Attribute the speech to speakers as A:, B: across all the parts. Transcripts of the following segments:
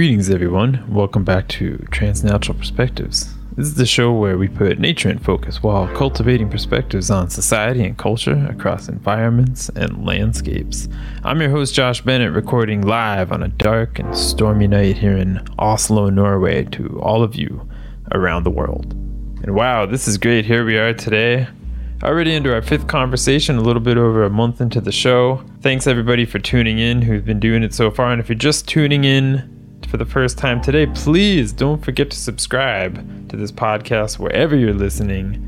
A: Greetings, everyone. Welcome back to Transnatural Perspectives. This is the show where we put nature in focus while cultivating perspectives on society and culture across environments and landscapes. I'm your host, Josh Bennett, recording live on a dark and stormy night here in Oslo, Norway, to all of you around the world. And wow, this is great. Here we are today. Already into our fifth conversation, a little bit over a month into the show. Thanks everybody for tuning in who's been doing it so far. And if you're just tuning in for the first time today, please don't forget to subscribe to this podcast wherever you're listening.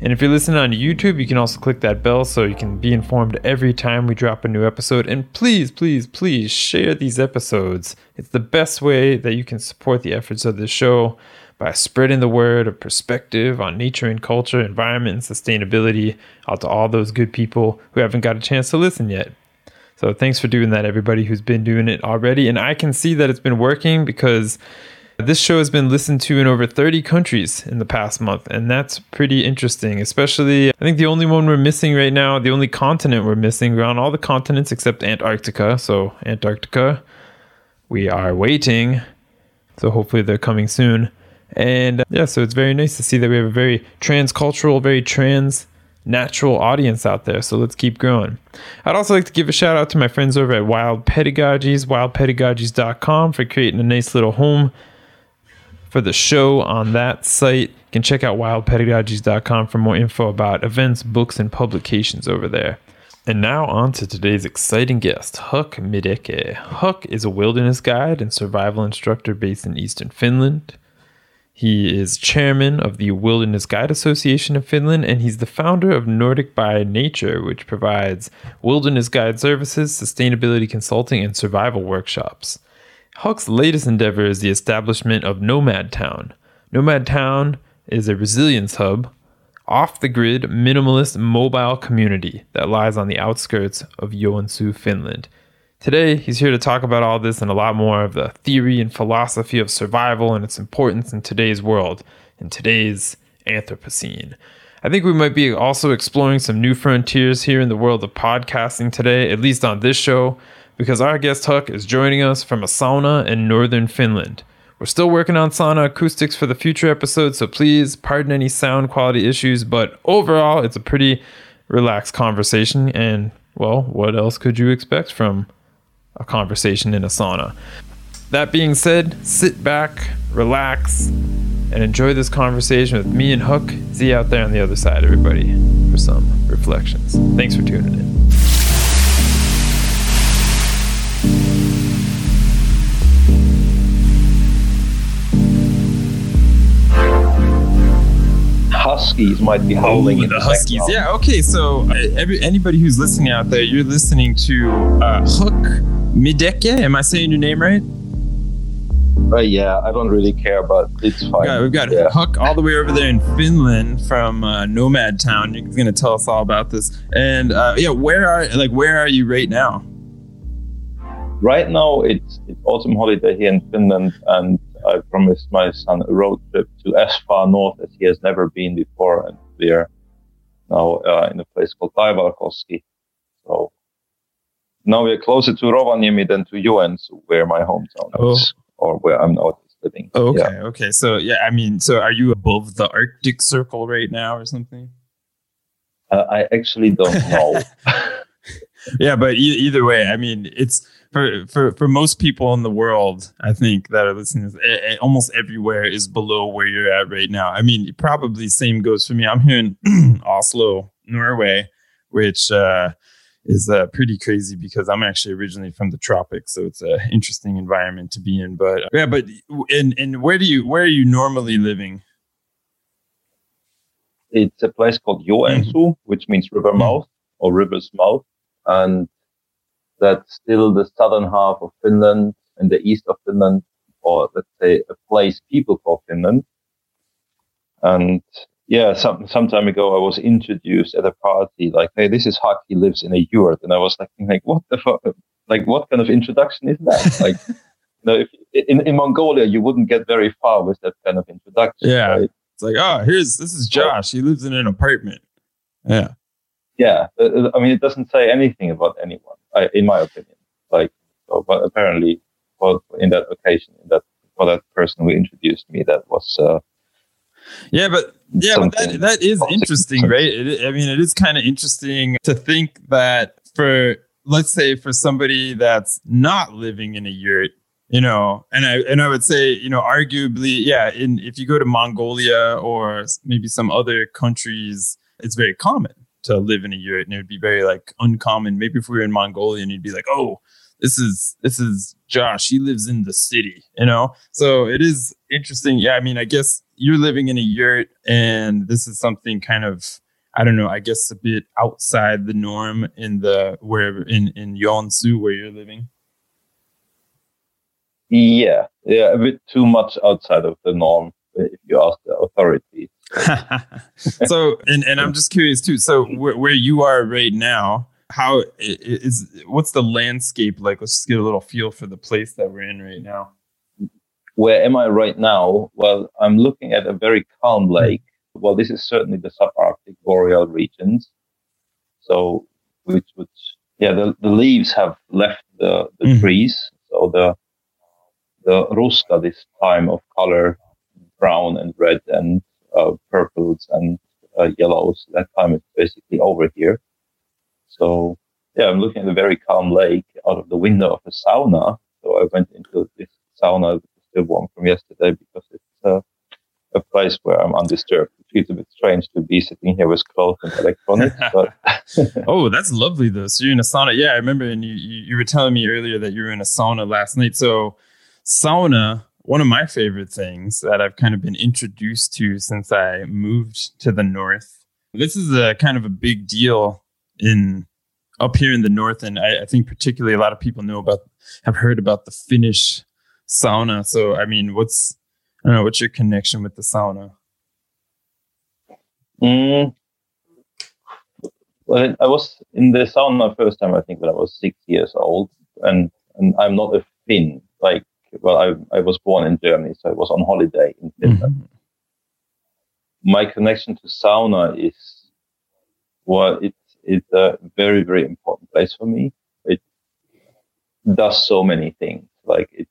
A: And if you're listening on YouTube, you can also click that bell so you can be informed every time we drop a new episode. And please, please, please share these episodes. It's the best way that you can support the efforts of this show by spreading the word of perspective on nature and culture, environment and sustainability out to all those good people who haven't got a chance to listen yet. So thanks for doing that, everybody who's been doing it already. And I can see that it's been working because this show has been listened to in over 30 countries in the past month. And that's pretty interesting, especially, I think the only one we're missing right now, the only continent we're missing, we're on all the continents except Antarctica. So, Antarctica, we are waiting. So, hopefully, they're coming soon. And uh, yeah, so it's very nice to see that we have a very transcultural, very trans natural audience out there. So let's keep growing. I'd also like to give a shout out to my friends over at Wild Pedagogies, wildpedagogies.com for creating a nice little home for the show on that site. You can check out wildpedagogies.com for more info about events, books, and publications over there. And now on to today's exciting guest, Huck Mideke. Huck is a wilderness guide and survival instructor based in eastern Finland. He is chairman of the Wilderness Guide Association of Finland, and he's the founder of Nordic by Nature, which provides wilderness guide services, sustainability consulting, and survival workshops. Huck's latest endeavor is the establishment of Nomad Town. Nomad Town is a resilience hub, off the grid, minimalist, mobile community that lies on the outskirts of Joensuu, Finland. Today, he's here to talk about all this and a lot more of the theory and philosophy of survival and its importance in today's world, in today's Anthropocene. I think we might be also exploring some new frontiers here in the world of podcasting today, at least on this show, because our guest Huck is joining us from a sauna in northern Finland. We're still working on sauna acoustics for the future episodes, so please pardon any sound quality issues, but overall, it's a pretty relaxed conversation. And, well, what else could you expect from a conversation in a sauna. That being said, sit back, relax, and enjoy this conversation with me and Huck. See you out there on the other side, everybody, for some reflections. Thanks for tuning in.
B: huskies might be howling.
A: Oh, the, huskies, yeah. Okay, so uh, every, anybody who's listening out there, you're listening to uh, Huck Mideke. Am I saying your name right?
B: Uh, yeah, I don't really care, but it's fine.
A: Yeah, we've got yeah. Huck all the way over there in Finland from uh, Nomad Town. He's going to tell us all about this. And uh, yeah, where are like where are you right now?
B: Right now, it's it's autumn holiday here in Finland, and I promised my son a road trip to as far north as he has never been before, and we're now uh, in a place called Taivalkoski. So now we're closer to Rovaniemi than to Joensuu, where my hometown oh. is, or where I'm now living.
A: Oh, okay, yeah. okay. So yeah, I mean, so are you above the Arctic Circle right now, or something?
B: Uh, I actually don't know.
A: yeah, but e- either way, I mean, it's for for for most people in the world, I think that are listening, almost everywhere is below where you're at right now. I mean, probably same goes for me. I'm here in Oslo, Norway, which uh, is uh, pretty crazy because I'm actually originally from the tropics, so it's an interesting environment to be in. But yeah, but and and where do you where are you normally living?
B: It's a place called Joensuu, mm-hmm. which means river mouth mm-hmm. or river's mouth, and that's still the southern half of Finland and the east of Finland, or let's say a place people call Finland. And yeah, some some time ago I was introduced at a party like, hey, this is Huck. He lives in a yurt, and I was like, like what the fuck? Like, what kind of introduction is that? like, you know, if, in in Mongolia you wouldn't get very far with that kind of introduction.
A: Yeah, right? it's like, oh, here's this is Josh. He lives in an apartment. Yeah,
B: yeah. Uh, uh, I mean, it doesn't say anything about anyone, in my opinion. Like, so, but apparently for, in that occasion, in that for that person who introduced me, that was. Uh,
A: yeah, but yeah, but that that is interesting, right? It, I mean, it is kind of interesting to think that for let's say for somebody that's not living in a yurt, you know, and I and I would say, you know, arguably, yeah, in if you go to Mongolia or maybe some other countries, it's very common to live in a yurt, and it would be very like uncommon. Maybe if we were in Mongolia, and you'd be like, oh, this is this is Josh. He lives in the city, you know. So it is interesting. Yeah, I mean, I guess you're living in a yurt, and this is something kind of I don't know. I guess a bit outside the norm in the wherever in in Joensuu where you're living.
B: Yeah, yeah, a bit too much outside of the norm if you ask the authorities.
A: so, and and I'm just curious too. So, where, where you are right now, how is what's the landscape like? Let's just get a little feel for the place that we're in right now.
B: Where am I right now? Well, I'm looking at a very calm lake. Well, this is certainly the subarctic boreal regions. So, which which yeah, the, the leaves have left the, the mm. trees. So the the ruska, this time of color, brown and red and uh, purples and uh, yellows, that time is basically over here. So yeah, I'm looking at a very calm lake out of the window of a sauna. So I went into this sauna, still warm from yesterday, because it's uh, a place where I'm undisturbed. It feels a bit strange to be sitting here with clothes and electronics. but
A: oh, that's lovely though. So you're in a sauna. Yeah, I remember, and you, you you were telling me earlier that you were in a sauna last night. So sauna one of my favorite things that I've kind of been introduced to since I moved to the north. This is a kind of a big deal in up here in the north, and I, I think particularly a lot of people know about have heard about the Finnish sauna. So, I mean, what's I don't know, what's your connection with the sauna?
B: Mm. Well, I was in the sauna first time, I think, when I was six years old, and and I'm not a Finn. Like well, I, I was born in Germany, so I was on holiday in Finland. Mm-hmm. My connection to sauna is, well, it's, it's a very, very important place for me. It does so many things. Like it's,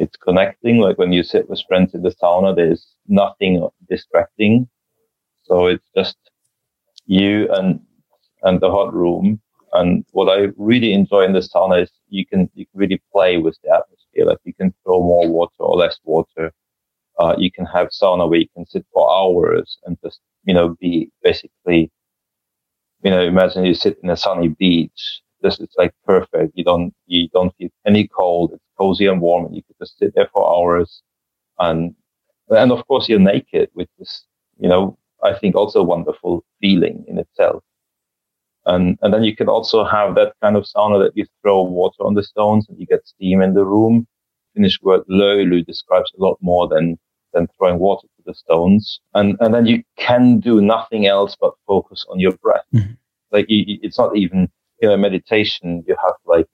B: it's connecting. Like when you sit with friends in the sauna, there's nothing distracting. So it's just you and, and the hot room. And what I really enjoy in the sauna is you can, you can really play with the atmosphere like you can throw more water or less water. Uh, you can have sauna where you can sit for hours and just, you know, be basically, you know, imagine you sit in a sunny beach. This is like perfect. You don't, you don't feel any cold. It's cozy and warm and you can just sit there for hours. And, and of course you're naked, which is, you know, I think also a wonderful feeling in itself. And, and then you can also have that kind of sauna that you throw water on the stones and you get steam in the room. Finnish word löyly describes a lot more than, than throwing water to the stones. And, and then you can do nothing else but focus on your breath. Mm-hmm. Like you, it's not even, you know, meditation. You have like,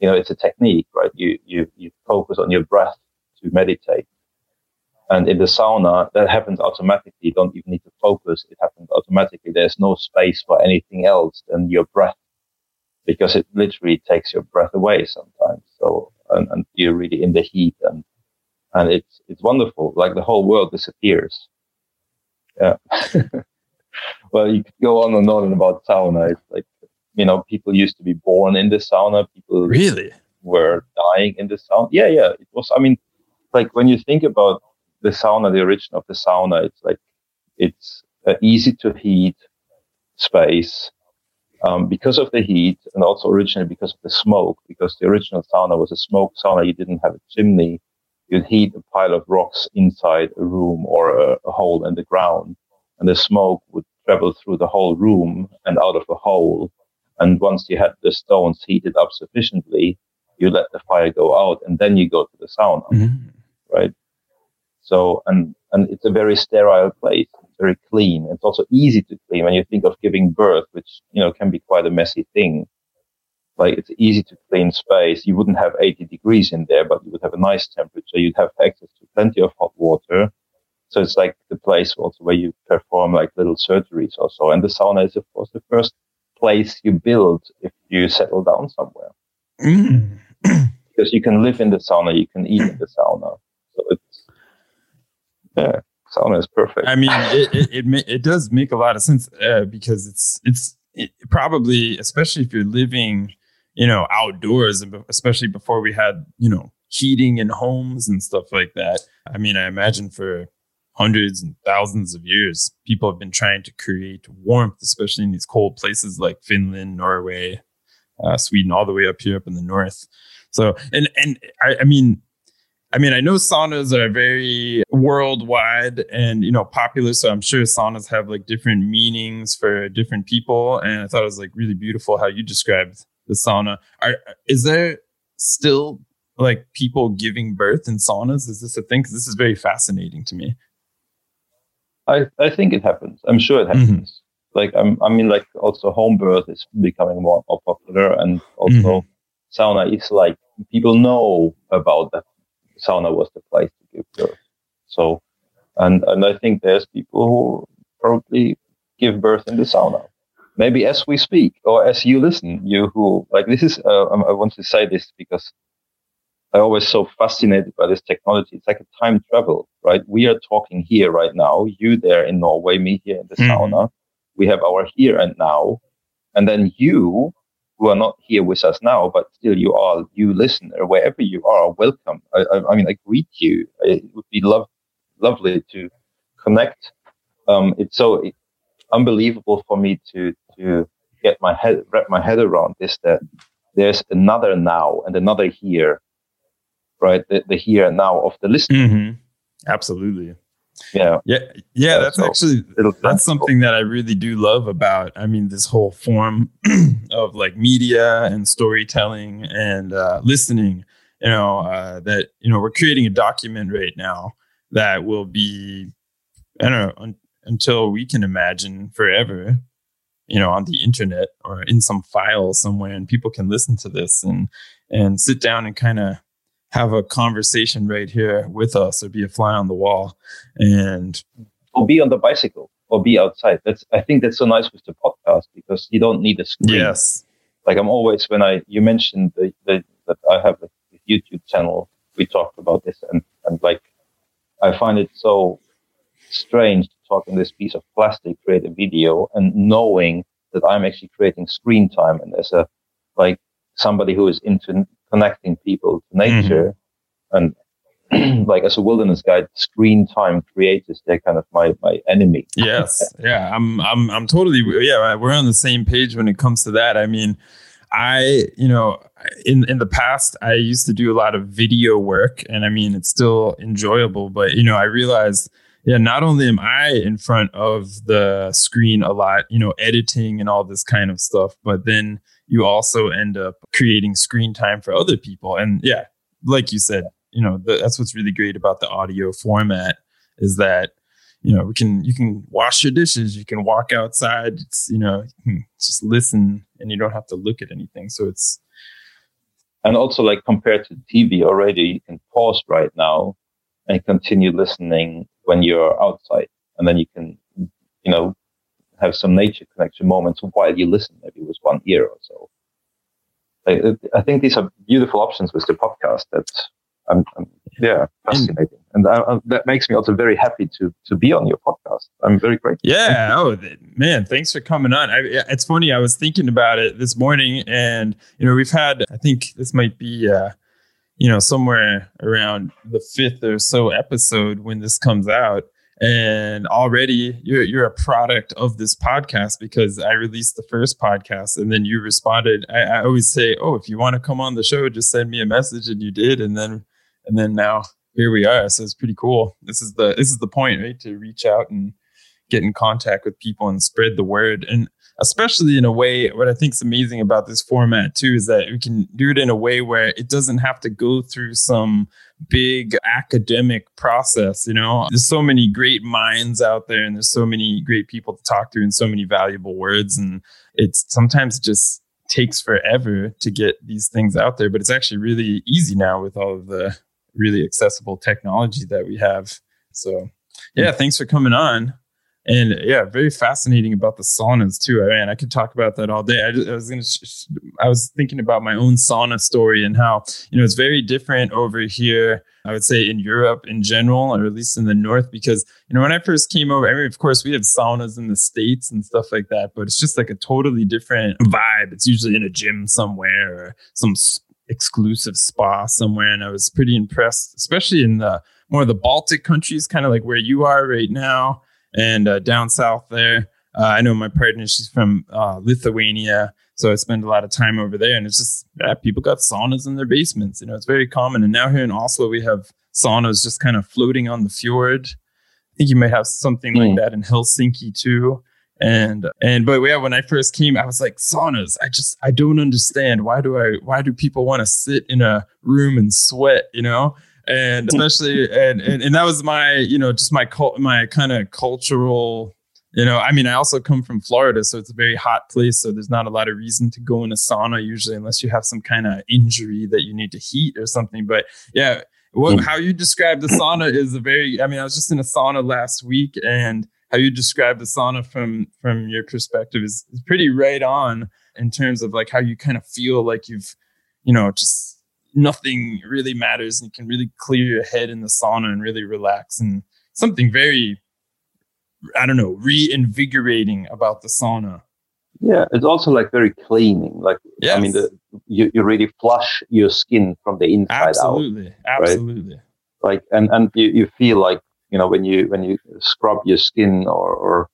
B: you know, it's a technique, right? You, you, you focus on your breath to meditate. And in the sauna, that happens automatically. You don't even need to focus. It happens automatically. There's no space for anything else than your breath because it literally takes your breath away sometimes. So, and, and you're really in the heat and, and it's, it's wonderful. Like the whole world disappears. Yeah. well, you could go on and on about sauna. It's like, you know, people used to be born in the sauna. People
A: really
B: were dying in the sauna. Yeah. Yeah. It was, I mean, like when you think about the sauna, the origin of the sauna, it's like it's uh, easy to heat space um, because of the heat, and also originally because of the smoke. Because the original sauna was a smoke sauna, you didn't have a chimney. You'd heat a pile of rocks inside a room or a, a hole in the ground, and the smoke would travel through the whole room and out of the hole. And once you had the stones heated up sufficiently, you let the fire go out, and then you go to the sauna, mm-hmm. right? So, and, and it's a very sterile place. It's very clean. It's also easy to clean when you think of giving birth, which, you know, can be quite a messy thing. Like it's easy to clean space. You wouldn't have 80 degrees in there, but you would have a nice temperature. You'd have access to plenty of hot water. So it's like the place also where you perform like little surgeries also. And the sauna is, of course, the first place you build if you settle down somewhere. Mm. because you can live in the sauna, you can eat in the sauna. So it's yeah, sauna is perfect.
A: I mean, it it, it, it does make a lot of sense uh, because it's it's it probably especially if you're living you know outdoors and especially before we had you know heating in homes and stuff like that. I mean, I imagine for hundreds and thousands of years, people have been trying to create warmth, especially in these cold places like Finland, Norway, uh, Sweden, all the way up here up in the north. So, and and I, I mean, I mean, I know saunas are very worldwide and you know popular, so I'm sure saunas have like different meanings for different people. And I thought it was like really beautiful how you described the sauna. Are, is there still like people giving birth in saunas? Is this a thing? Because this is very fascinating to me.
B: I, I think it happens. I'm sure it mm-hmm. happens. Mm-hmm. Like I'm, I mean, like also home birth is becoming more, more popular, and also mm-hmm. sauna is like people know about that. Sauna was the place to give birth. So, and and I think there's people who probably give birth in the sauna. Maybe as we speak, or as you listen, you who like this is. Uh, I want to say this because I always so fascinated by this technology. It's like a time travel, right? We are talking here right now, you there in Norway, me here in the mm-hmm. sauna. We have our here and now. And then you, who are not here with us now, but still you are, you listener, wherever you are, welcome. I, I, I mean, I greet you. It would be love, lovely to connect. Um, it's so unbelievable for me to, to get my head, wrap my head around this, that there's another now and another here right? The, the here and now of the listener. Mm-hmm.
A: Absolutely.
B: Yeah.
A: Yeah. Yeah. That's so actually, that's something that I really do love about, I mean, this whole form of like media and storytelling and uh, listening, you know, uh, that, you know, we're creating a document right now that will be, I don't know, un- until we can imagine forever, you know, on the internet or in some file somewhere and people can listen to this and, and sit down and kind of have a conversation right here with us or be a fly on the wall and
B: or be on the bicycle or be outside. That's i think that's so nice with the podcast because you don't need a screen.
A: Yes.
B: Like i'm always when i you mentioned the, the, that i have a youtube channel we talked about this and and like i find it so strange to talk in this piece of plastic create a video and knowing that i'm actually creating screen time and as a like somebody who is into connecting people to nature mm-hmm. and like as a wilderness guide screen time creators they're kind of my my enemy.
A: Yes. Yeah i'm i'm i'm totally yeah we're on the same page when it comes to that. I mean i you know in in the past i used to do a lot of video work and i mean it's still enjoyable but you know i realized yeah not only am i in front of the screen a lot you know editing and all this kind of stuff but then you also end up creating screen time for other people. And yeah, like you said, you know, the, that's what's really great about the audio format is that you know we can you can wash your dishes you can walk outside it's you know just listen and you don't have to look at anything so it's
B: and also like compared to tv already you can pause right now and continue listening when you're outside and then you can you know have some nature connection moments while you listen, maybe with one ear or so. I, I think these are beautiful options with the podcast that I'm, I'm yeah, fascinating. And I, I, that makes me also very happy to to be on your podcast. I'm very grateful.
A: Yeah. Oh man, thanks for coming on. I, it's funny. I was thinking about it this morning, and you know, we've had. I think this might be, uh, you know, somewhere around the fifth or so episode when this comes out and already you're you're a product of this podcast because I released the first podcast and then you responded. I, I always say, "Oh, if you want to come on the show, just send me a message," and you did, and then and then now here we are. So it's pretty cool. This is the this is the point, right? To reach out and get in contact with people and spread the word. And especially in a way, what I think is amazing about this format too is that we can do it in a way where it doesn't have to go through some big academic process. You know, there's so many great minds out there and there's so many great people to talk to and so many valuable words. And it's sometimes just takes forever to get these things out there, but it's actually really easy now with all of the really accessible technology that we have. So, yeah, mm. thanks for coming on. And yeah, very fascinating about the saunas too. I mean, I could talk about that all day. I, just, I was gonna, sh- I was thinking about my own sauna story and how you know it's very different over here. I would say in Europe in general, or at least in the north, because you know when I first came over, I mean, of course we have saunas in the states and stuff like that, but it's just like a totally different vibe. It's usually in a gym somewhere or some exclusive spa somewhere, and I was pretty impressed, especially in the more of the Baltic countries, kind of like where you are right now and uh, down south there. Uh, I know my partner; she's from uh, Lithuania, so I spend a lot of time over there. And it's just yeah, people got saunas in their basements. You know, it's very common. And now here in Oslo, we have saunas just kind of floating on the fjord. I think you might have something mm. like that in Helsinki too. And and but yeah, when I first came, I was like saunas. I just I don't understand why do I why do people want to sit in a room and sweat? You know, and hmm. especially and, and and that was my you know just my cult my kind of cultural you know i mean i also come from florida so it's a very hot place so there's not a lot of reason to go in a sauna usually unless you have some kind of injury that you need to heat or something but yeah what, hmm. how you describe the sauna is a very i mean i was just in a sauna last week and how you describe the sauna from from your perspective is, is pretty right on in terms of like how you kind of feel like you've you know just nothing really matters and you can really clear your head in the sauna and really relax and something very i don't know reinvigorating about the sauna
B: yeah it's also like very cleaning like yes. i mean the, you, you really flush your skin from the inside
A: absolutely
B: out,
A: absolutely
B: right? like and and you, you feel like you know when you when you scrub your skin or or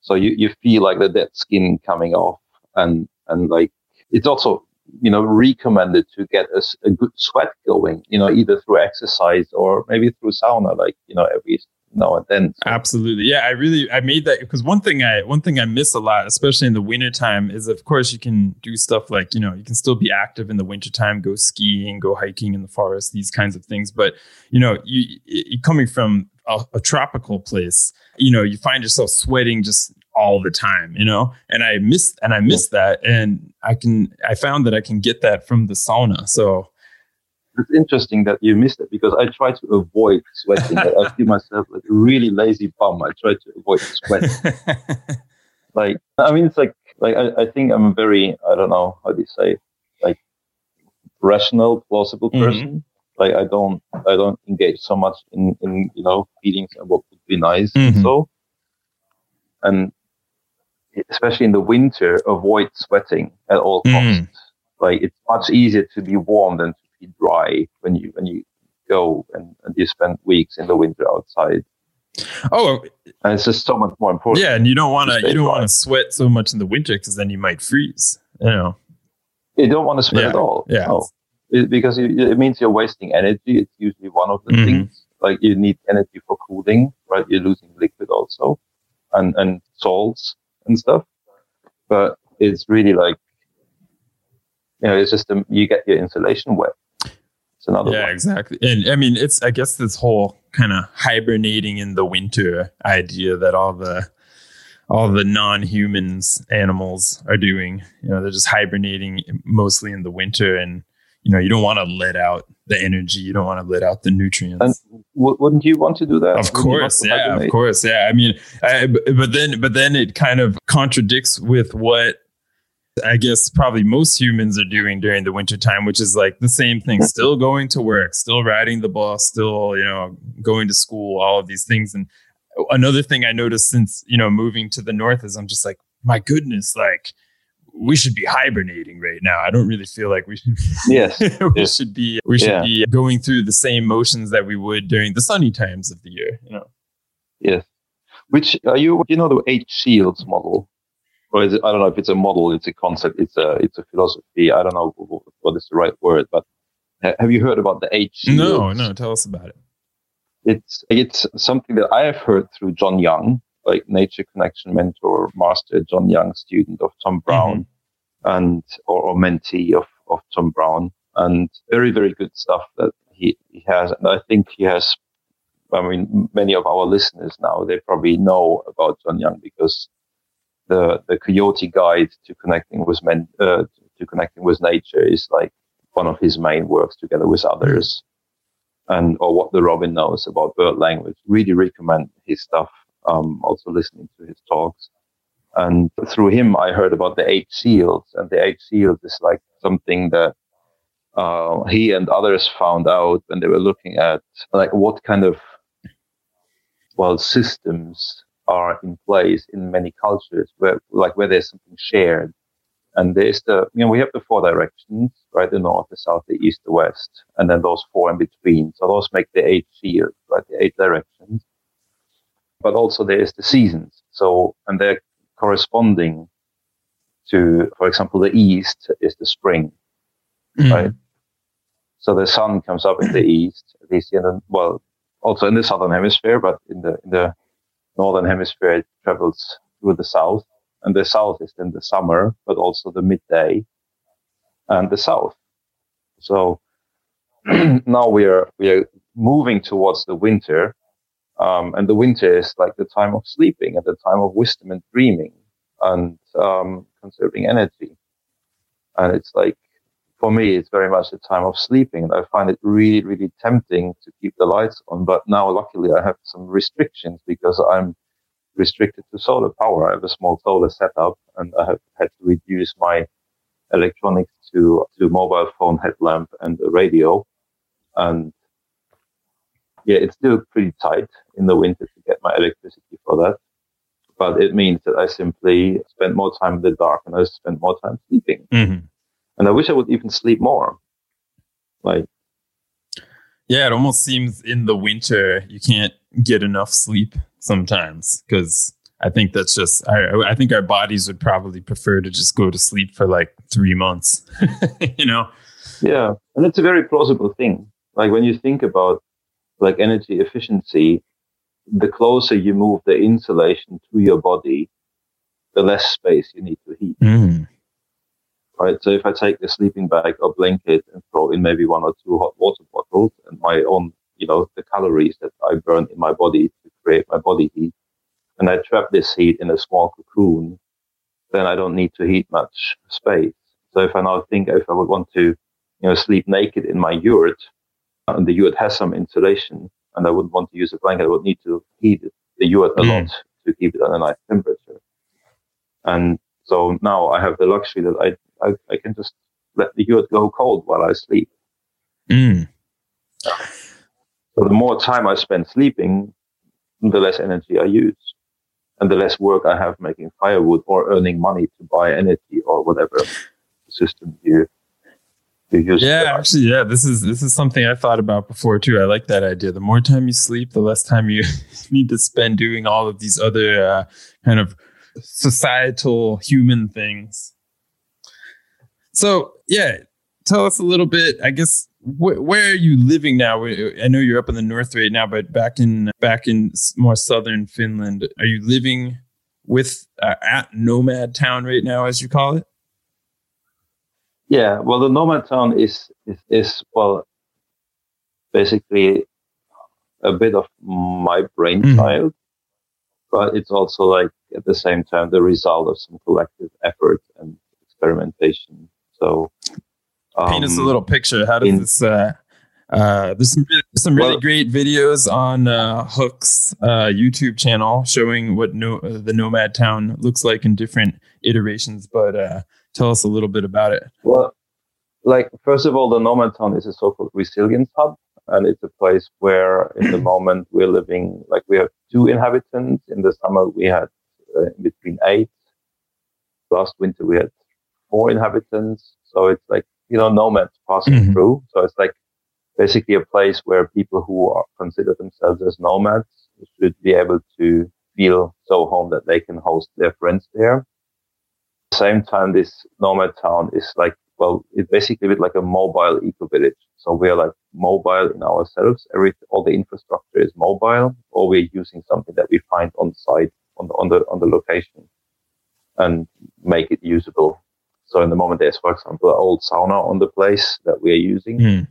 B: so you you feel like the dead skin coming off and and like it's also you know, recommended to get a, a, good sweat going, you know, either through exercise or maybe through sauna, like, you know, every now and then.
A: So. Absolutely. Yeah. I really, I made that because one thing I, one thing I miss a lot, especially in the wintertime is of course you can do stuff like, you know, you can still be active in the wintertime, go skiing, go hiking in the forest, these kinds of things. But, you know, you, you coming from a, a tropical place, you know, you find yourself sweating just all the time, you know, and I miss and I miss that, and I can I found that I can get that from the sauna. So
B: it's interesting that you missed it because I try to avoid sweating. I feel myself like a really lazy bum. I try to avoid sweat. like I mean, it's like like I, I think I'm a very I don't know how do you say like rational, plausible mm-hmm. person. Mm-hmm. Like I don't I don't engage so much in in you know feelings and what would be nice mm-hmm. and so. And especially in the winter, avoid sweating at all mm. costs. Mm. Like it's much easier to be warm than to be dry when you when you go and, and you spend weeks in the winter outside.
A: Oh,
B: and it's just so much more important.
A: Yeah, and you don't want to you don't want to sweat so much in the winter because then you might freeze. You know,
B: you don't want to sweat yeah. at all.
A: Yeah, no.
B: it, because it, it, means you're wasting energy. It's usually one of the mm-hmm. things. Like you need energy for cooling, right? You're losing liquid also, and and salts and stuff. But it's really like, you know, it's just a, you get your insulation wet. It's another
A: yeah,
B: one.
A: exactly. And I mean, it's I guess this whole kind of hibernating in the winter idea that all the all the non-humans animals are doing. You know, they're just hibernating mostly in the winter, and you know, you don't want to let out the energy. You don't want to let out the nutrients.
B: And w- wouldn't you want to do that?
A: Of course, yeah, of course, yeah. I mean, I, but then, but then it kind of contradicts with what I guess probably most humans are doing during the wintertime, which is like the same thing, still going to work, still riding the bus, still, you know, going to school, all of these things. And another thing I noticed since, you know, moving to the north is I'm just like, my goodness, like we should be hibernating right now. I don't really feel like we should.
B: Yes,
A: we
B: yes.
A: should be. We should yeah. be going through the same motions that we would during the sunny times of the year. You know.
B: Yes. Which are you? You know the eight shields model, or is it? I don't know if it's a model. It's a concept. It's a. It's a philosophy. I don't know what is the right word, but have you heard about the eight shields?
A: No, no. Tell us about it.
B: It's it's something that I have heard through Jon Young, like Nature Connection mentor, master Jon Young, student of Tom Brown, mm-hmm. and or, or, mentee of, of Tom Brown, and very very good stuff that he, he has. And I think he has. I mean, many of our listeners now they probably know about Jon Young because the the Coyote Guide to connecting with men uh, to connecting with nature is like one of his main works together with others. And or what the robin knows about bird language. Really recommend his stuff um, also listening to his talks. And through him, I heard about the eight shields, and the eight shields is like something that uh, he and others found out when they were looking at like what kind of well systems are in place in many cultures where like where there's something shared. And there's the you know we have the four directions right? The north the south the east the west. And then those four in between. So those make the eight shields right? The eight directions but also there's the seasons so and they're corresponding to for example the east is the spring mm. right so the sun comes up in the east, at least in the, well, also in the southern hemisphere, but in the, in the northern hemisphere, it travels through the south. And the south is then the summer, but also the midday and the south. So now we are, we are moving towards the winter. Um, and the winter is like the time of sleeping and the time of wisdom and dreaming and um, conserving energy. And it's like for me, it's very much a time of sleeping. And I find it really, really tempting to keep the lights on. But now, luckily, I have some restrictions because I'm restricted to solar power. I have a small solar setup and I have had to reduce my electronics to, to mobile phone headlamp and a radio. And yeah, it's still pretty tight in the winter to get my electricity for that. But it means that I simply spend more time in the dark and I spend more time sleeping. Mm-hmm. And I wish I would even sleep more. Like,
A: yeah, it almost seems in the winter you can't get enough sleep sometimes because I think that's just I, I think our bodies would probably prefer to just go to sleep for like three months, you know.
B: Yeah, and it's a very plausible thing. Like when you think about like energy efficiency, the closer you move the insulation to your body, the less space you need to heat. Mm right? So if I take a sleeping bag or blanket and throw in maybe one or two hot water bottles and my own, you know, the calories that I burn in my body to create my body heat, and I trap this heat in a small cocoon, then I don't need to heat much space. So if I now think if I would want to, you know, sleep naked in my yurt, and the yurt has some insulation, and I wouldn't want to use a blanket, I would need to heat the yurt a mm. lot to keep it at a nice temperature. And so now I have the luxury that I I, I can just let the yurt go cold while I sleep. Mm. So the more time I spend sleeping, the less energy I use, and the less work I have making firewood or earning money to buy energy or whatever system you
A: Yeah, actually, yeah. This is this is something I thought about before too. I like that idea. The more time you sleep, the less time you need to spend doing all of these other uh, kind of societal human things. So yeah, tell us a little bit. I guess wh- where are you living now? I know you're up in the north right now, but back in back in more southern Finland, are you living with uh, at Nomad Town right now, as you call it?
B: Yeah, well, the Nomad Town is is, is well, basically a bit of my brainchild, mm-hmm. but it's also like at the same time the result of some collective effort and experimentation so
A: um, paint us a um, little picture. How does in, this? Uh, uh, there's some some really well, great videos on uh, Huck's uh, YouTube channel showing what no, uh, the Nomad Town looks like in different iterations. But uh, tell us a little bit about it.
B: Well, like first of all, the Nomad Town is a so-called resilience hub, and it's a place where, in the moment, we're living. Like we have two inhabitants. In the summer, we had uh, between eight. Last winter, we had four inhabitants. So it's like, you know, nomads passing mm-hmm. through. So it's like basically a place where people who are, consider themselves as nomads should be able to feel so home that they can host their friends there. At the same time, this nomad town is like, well, it's basically a bit like a mobile eco village. So we're like mobile in ourselves. Every, all the infrastructure is mobile or we're using something that we find on site on the, on the, on the location and make it usable so in the moment, there's, for example, an old sauna on the place that we are using. Mm.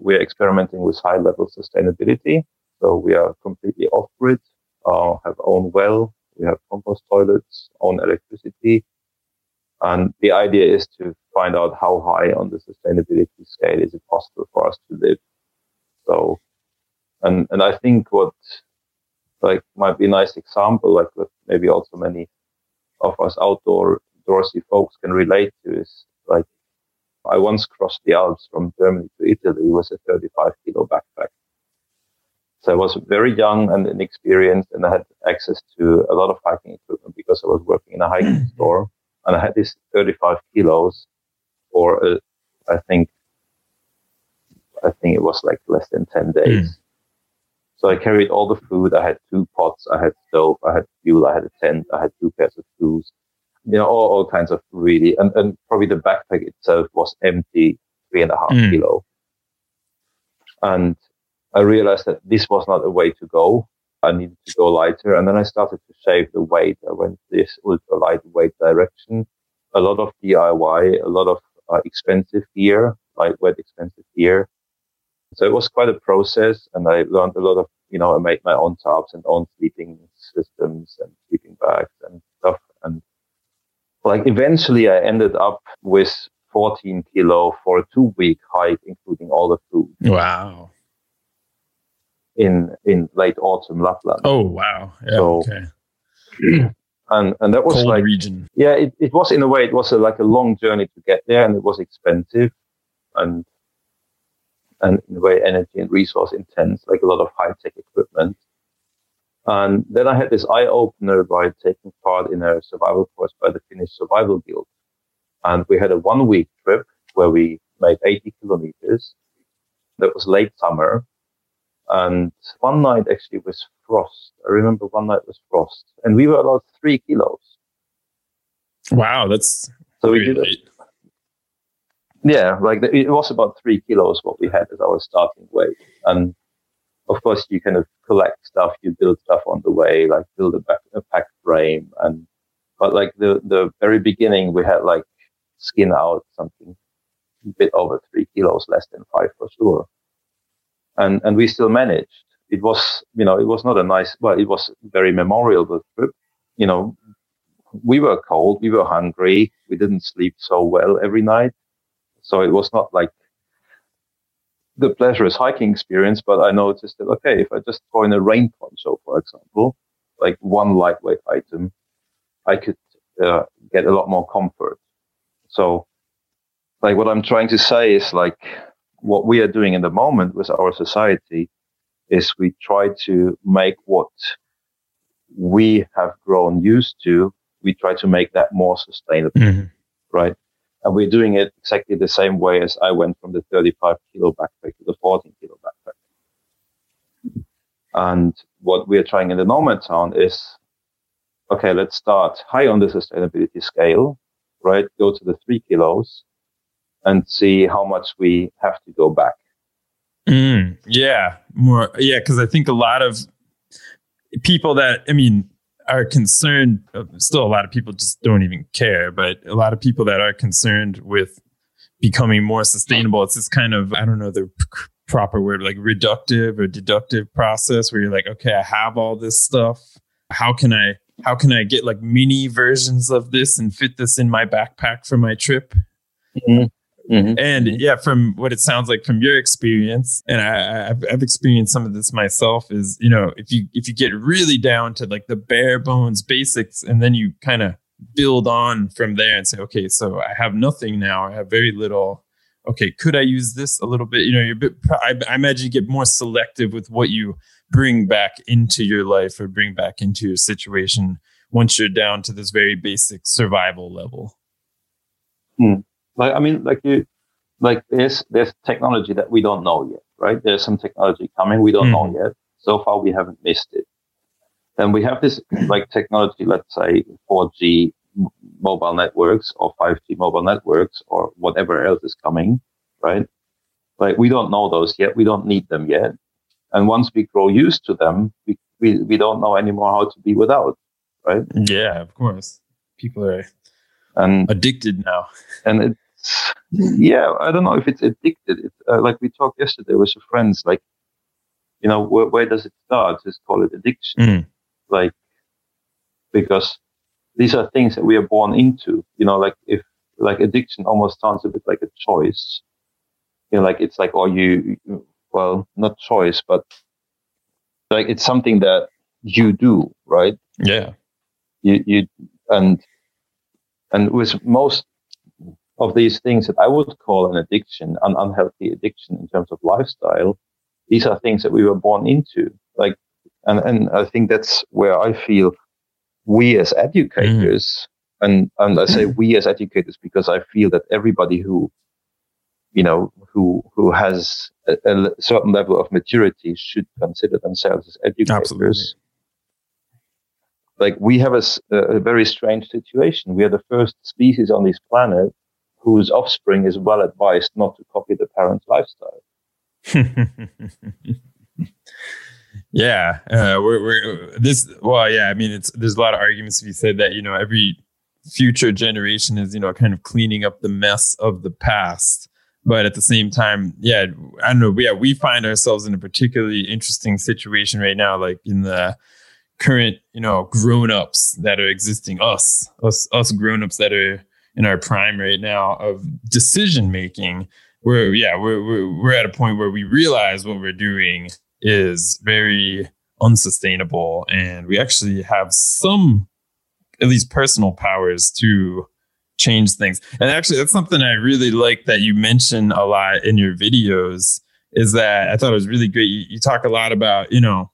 B: We are experimenting with high level sustainability. So we are completely off grid, uh, have own well, we have compost toilets, own electricity. And the idea is to find out how high on the sustainability scale is it possible for us to live. So, and, and I think what like might be a nice example, like maybe also many of us outdoor outdoorsy folks can relate to is like I once crossed the Alps from Germany to Italy with a 35 kilo backpack. So I was very young and inexperienced, and I had access to a lot of hiking equipment because I was working in a hiking store, and I had this 35 kilos for uh, I think I think it was like less than 10 days. Mm. So I carried all the food. I had two pots. I had stove. I had fuel. I had a tent. I had two pairs of shoes. You know, all, all kinds of really, and, and probably the backpack itself was empty, three and a half mm. kilo. And I realized that this was not a way to go. I needed to go lighter. And then I started to shave the weight. I went this ultra lightweight direction. A lot of DIY, a lot of uh, expensive gear, lightweight expensive gear. So it was quite a process and I learned a lot of, you know, I made my own tarps and own sleeping systems and sleeping bags and stuff. And like eventually I ended up with 14 kilo for a two week hike, including all the food.
A: Wow.
B: In, in late autumn Lapland.
A: Oh, wow. Yeah, so, okay.
B: and, and that was
A: Cold
B: like,
A: region.
B: yeah, it, it was in a way, it was a, like a long journey to get there and it was expensive. And and in a way energy and resource intense, like a lot of high tech equipment. And then I had this eye opener by taking part in a survival course by the Finnish Survival Guild. And we had a one week trip where we made 80 kilometers. That was late summer. And one night actually was frost. I remember one night was frost and we were about three kilos.
A: Wow. That's
B: so we did it yeah, like the, it was about three kilos what we had as our starting weight. And of course, you kind of collect stuff, you build stuff on the way, like build a, back, a pack frame. And, but like the, the very beginning, we had like skin out something a bit over three kilos, less than five for sure. And, and we still managed. It was, you know, it was not a nice, well, it was very memorable trip. You know, we were cold, we were hungry, we didn't sleep so well every night so it was not like the pleasurous hiking experience, but I noticed that, okay, if I just throw in a rain poncho, for example, like one lightweight item, I could uh, get a lot more comfort. So, like, what I'm trying to say is like, what we are doing in the moment with our society is we try to make what we have grown used to, we try to make that more sustainable, mm-hmm. right? And we're doing it exactly the same way as I went from the 35 kilo backpack to the 14 kilo backpack. And what we're trying in the Nomad Town is, okay, let's start high on the sustainability scale, right? Go to the three kilos and see how much we have to go back.
A: Mm, yeah, more. Yeah, because I think a lot of people that, I mean, are concerned still a lot of people just don't even care but a lot of people that are concerned with becoming more sustainable it's this kind of i don't know the proper word like reductive or deductive process where you're like okay i have all this stuff how can i how can i get like mini versions of this and fit this in my backpack for my trip mm-hmm. Mm-hmm. And yeah, from what it sounds like from your experience, and I, have I've experienced some of this myself, is you know if you if you get really down to like the bare bones basics, and then you kind of build on from there and say, okay, so I have nothing now, I have very little. Okay, could I use this a little bit? You know, you're a bit. I, I imagine you get more selective with what you bring back into your life or bring back into your situation once you're down to this very basic survival level.
B: Mm. Like I mean, like you, like there's there's technology that we don't know yet, right? There's some technology coming we don't mm. know yet. So far, we haven't missed it. And we have this like technology, let's say 4G mobile networks or 5G mobile networks or whatever else is coming, right? Like we don't know those yet. We don't need them yet. And once we grow used to them, we, we, we don't know anymore how to be without, right?
A: Yeah, of course. People are and addicted now.
B: And it, yeah, I don't know if it's addicted. It, uh, like we talked yesterday with some friends, like, you know, where, where does it start? Just call it addiction. Mm. Like, because these are things that we are born into, you know, like if, like addiction almost sounds a bit like a choice. You know, like it's like, or you, well, not choice, but like it's something that you do, right?
A: Yeah.
B: You, you, and, and with most of these things that I would call an addiction, an unhealthy addiction in terms of lifestyle, these are things that we were born into. Like, and, and I think that's where I feel we as educators, mm. and, and I say we as educators because I feel that everybody who, you know, who, who has a, a certain level of maturity should consider themselves as educators. Absolutely. Like we have a, a very strange situation. We are the first species on this planet whose offspring is well advised not to copy the parent's lifestyle.
A: yeah, uh, we're, we're this. Well, yeah. I mean, it's there's a lot of arguments to be said that you know every future generation is you know kind of cleaning up the mess of the past. But at the same time, yeah, I don't know. Yeah, we find ourselves in a particularly interesting situation right now, like in the current, you know, grown-ups that are existing, us, us, us grown-ups that are in our prime right now of decision making we're yeah we're, we're we're at a point where we realize what we're doing is very unsustainable. And we actually have some at least personal powers to change things. And actually that's something i really like that you mention a lot in your videos is that i thought it was really great. You, you talk a lot about you know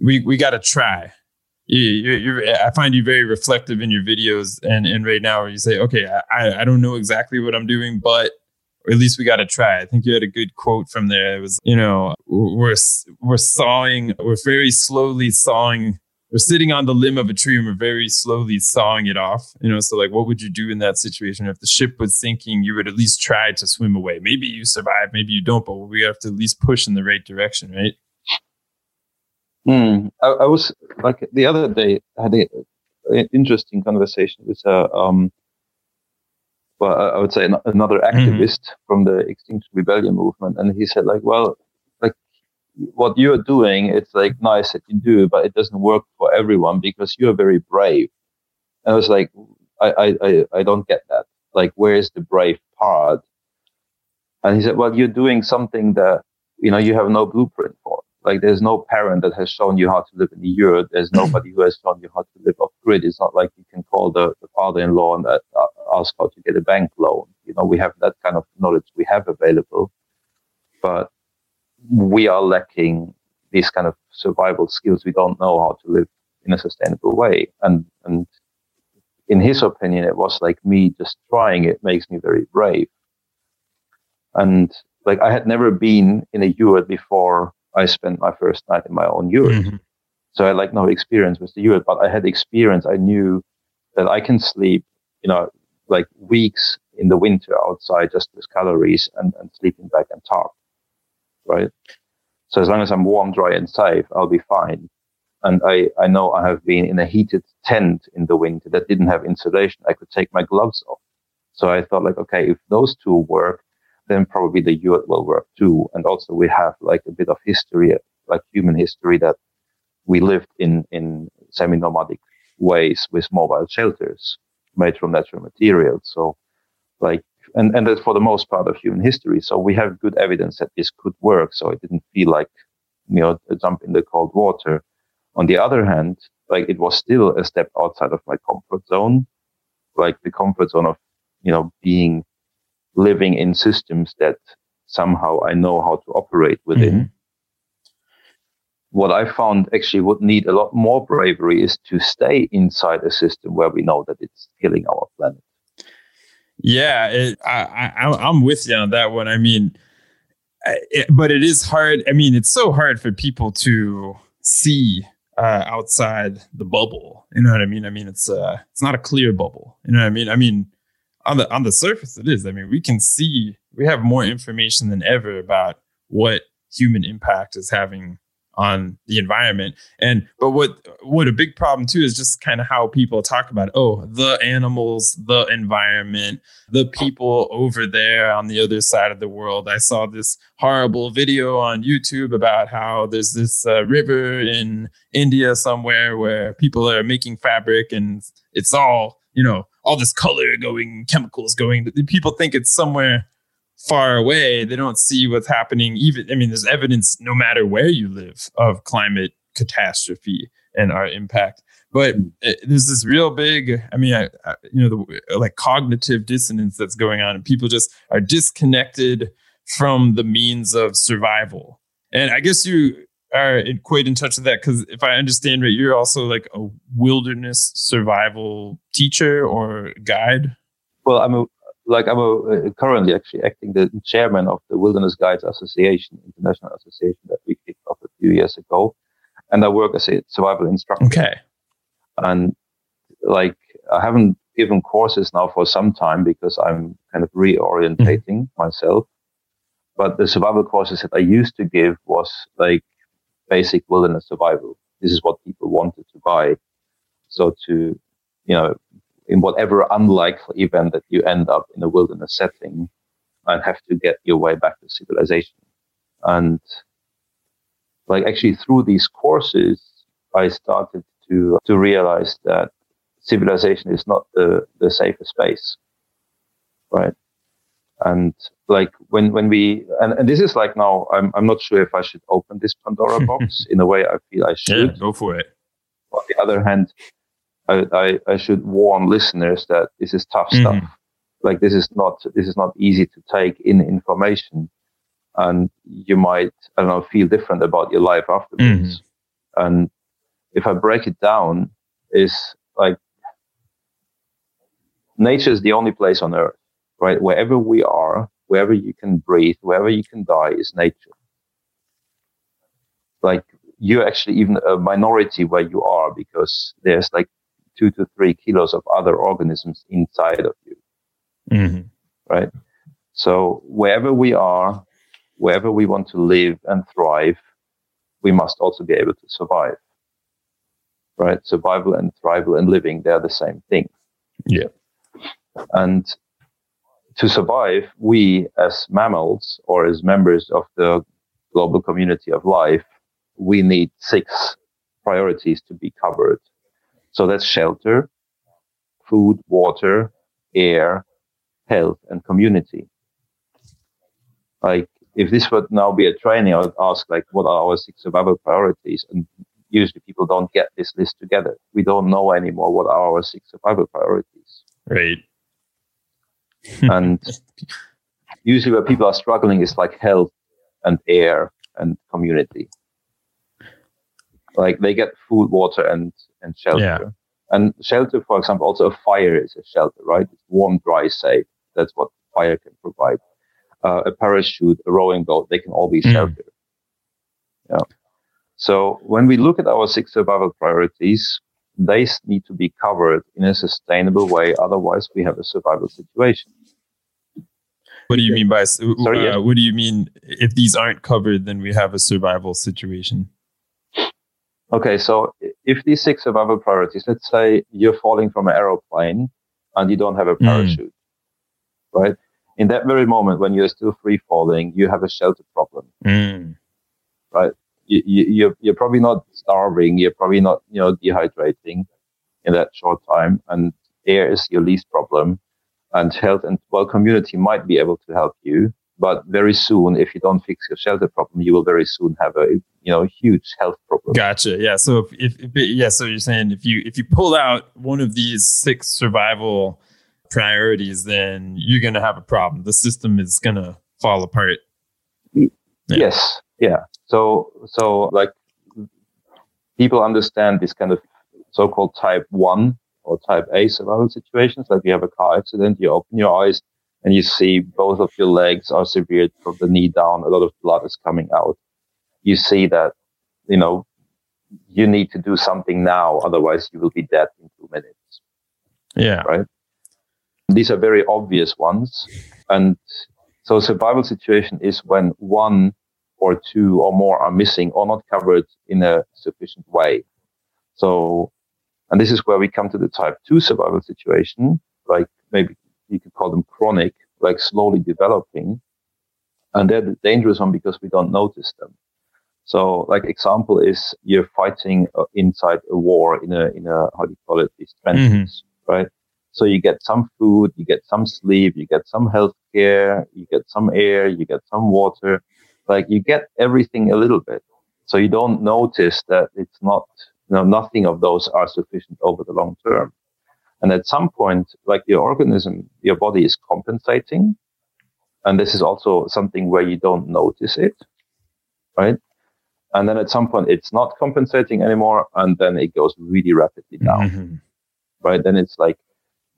A: we we got to try you, I find you very reflective in your videos, and and right now where you say, okay, I I don't know exactly what I'm doing, but at least we got to try. I think you had a good quote from there. It was, you know, we're we're sawing, we're very slowly sawing. We're sitting on the limb of a tree and we're very slowly sawing it off. You know, so like, what would you do in that situation if the ship was sinking? You would at least try to swim away. Maybe you survive, maybe you don't, but we have to at least push in the right direction, right?
B: Hmm. I, I, was like the other day I had an interesting conversation with a um, well, I would say another mm-hmm. activist mm-hmm. from the Extinction Rebellion movement, and he said like, well, like what you're doing, it's like nice that you do, but it doesn't work for everyone because you're very brave. And I was like, I, I, I don't get that. Like, where's the brave part? And he said, well, you're doing something that, you know, you have no blueprint for. Like there's no parent that has shown you how to live in the yurt. There's nobody who has shown you how to live off grid. It's not like you can call the, the father-in-law and uh, ask how to get a bank loan. You know, we have that kind of knowledge we have available, but we are lacking these kind of survival skills. We don't know how to live in a sustainable way. And, and in his opinion, it was like me just trying it makes me very brave. And like I had never been in a yurt before I spent my first night in my own yurt. Mm-hmm. So I had like no experience with the yurt, but I had experience. I knew that I can sleep, you know, like weeks in the winter outside just with calories and, and sleeping bag and talk. Right. So as long as I'm warm, dry and safe, I'll be fine. And I, I know I have been in a heated tent in the winter that didn't have insulation. I could take my gloves off. So I thought like, okay, if those two work, then probably the yurt will work too. And also we have like a bit of history, like human history that we lived in, in semi-nomadic ways with mobile shelters made from natural materials. So like, and, and that's for the most part of human history. So we have good evidence that this could work. So it didn't feel like, you know, a jump in the cold water. On the other hand, like it was still a step outside of my comfort zone, like the comfort zone of, you know, being living in systems that somehow I know how to operate within. Mm-hmm. What I found actually would need a lot more bravery is to stay inside a system where we know that it's killing our planet.
A: Yeah, it, I, I, I'm with you on that one. I mean, it, but it is hard. I mean, it's so hard for people to see uh, outside the bubble. You know what I mean? I mean, it's uh, it's not a clear bubble. You know what I mean? I mean, on the on the surface it is. I mean, we can see we have more information than ever about what human impact is having on the environment. And but what what a big problem too is just kind of how people talk about oh the animals, the environment, the people over there on the other side of the world. I saw this horrible video on YouTube about how there's this uh, river in India somewhere where people are making fabric and it's all you know all this color going, chemicals going. People think it's somewhere far away. They don't see what's happening. Even I mean, there's evidence no matter where you live of climate catastrophe and our impact. But uh, there's this real big, I mean, I, I, you know, the like cognitive dissonance that's going on, and people just are disconnected from the means of survival. And I guess you are in, quite in touch with that because if I understand right, you're also like a wilderness survival teacher or guide.
B: Well, I'm a like I'm a, uh, currently actually acting the chairman of the Wilderness Guides Association, international association that we kicked off a few years ago, and I work as a survival instructor.
A: Okay.
B: And like I haven't given courses now for some time because I'm kind of reorientating mm-hmm. myself. But the survival courses that I used to give was like basic wilderness survival. This is what people wanted to buy. So to, you know, in whatever unlikely event that you end up in a wilderness setting and have to get your way back to civilization. And like actually through these courses, I started to, to realize that civilization is not the, the safest space. Right. And like when, when we, and, and this is like now, I'm, I'm not sure if I should open this Pandora box in a way I feel I should.
A: Yeah, go for it.
B: On the other hand, I, I, I should warn listeners that this is tough mm-hmm. stuff. Like this is not, this is not easy to take in information and you might, I don't know, feel different about your life afterwards. Mm-hmm. And if I break it down, is like nature is the only place on earth, right? Wherever we are, wherever you can breathe, wherever you can die is nature. Like you're actually even a minority where you are because there's like two to three kilos of other organisms inside of you. Mm-hmm. Right. So wherever we are, wherever we want to live and thrive, we must also be able to survive. Right? Survival and thrival and living, they're the same thing.
A: Yeah.
B: And to survive, we as mammals or as members of the global community of life, we need six priorities to be covered. So that's shelter, food, water, air, health, and community. Like if this would now be a training, I would ask like, what are our six survival priorities? And usually people don't get this list together. We don't know anymore what are our six survival priorities.
A: Right.
B: and usually where people are struggling is like health and air and community. Like they get food, water, and and shelter. Yeah. And shelter, for example, also a fire is a shelter, right? It's warm, dry, safe. That's what fire can provide uh, a parachute, a rowing boat, they can all be sheltered. Mm. Yeah. So when we look at our six survival priorities, they need to be covered in a sustainable way. Otherwise, we have a survival situation.
A: What do you mean by? Sorry, uh, What do you mean if these aren't covered, then we have a survival situation?
B: Okay, so if these six survival priorities, let's say you're falling from an aeroplane and you don't have a hmm. parachute, mm. right? in that very moment when you're still free falling, you have a shelter problem, mm. right? You, you, you're, you're probably not starving. You're probably not, you know, dehydrating in that short time. And air is your least problem. And health and well, community might be able to help you. But very soon, if you don't fix your shelter problem, you will very soon have a you know huge health problem.
A: Gotcha. Yeah. So if, if, if yeah, so you're saying if you if you pull out one of these six survival priorities, then you're going to have a problem. The system is going to fall apart.
B: Yeah. Yes. Yeah. So, so like people understand this kind of so-called type one or type A survival situations. Like you have a car accident, you open your eyes and you see both of your legs are severed from the knee down. A lot of blood is coming out. You see that, you know, you need to do something now. Otherwise you will be dead in two minutes.
A: Yeah.
B: Right. These are very obvious ones. And so survival situation is when one or two or more are missing or not covered in a sufficient way. So, and this is where we come to the type two survival situation, like maybe you could call them chronic, like slowly developing. And they're the dangerous one because we don't notice them. So, like example is you're fighting uh, inside a war in a in a how do you call it these trenches, mm-hmm. right? So you get some food, you get some sleep, you get some health care, you get some air, you get some water. Like you get everything a little bit. So you don't notice that it's not, you know, nothing of those are sufficient over the long term. And at some point, like your organism, your body is compensating. And this is also something where you don't notice it, right? And then at some point, it's not compensating anymore. And then it goes really rapidly down, mm-hmm. right? Then it's like,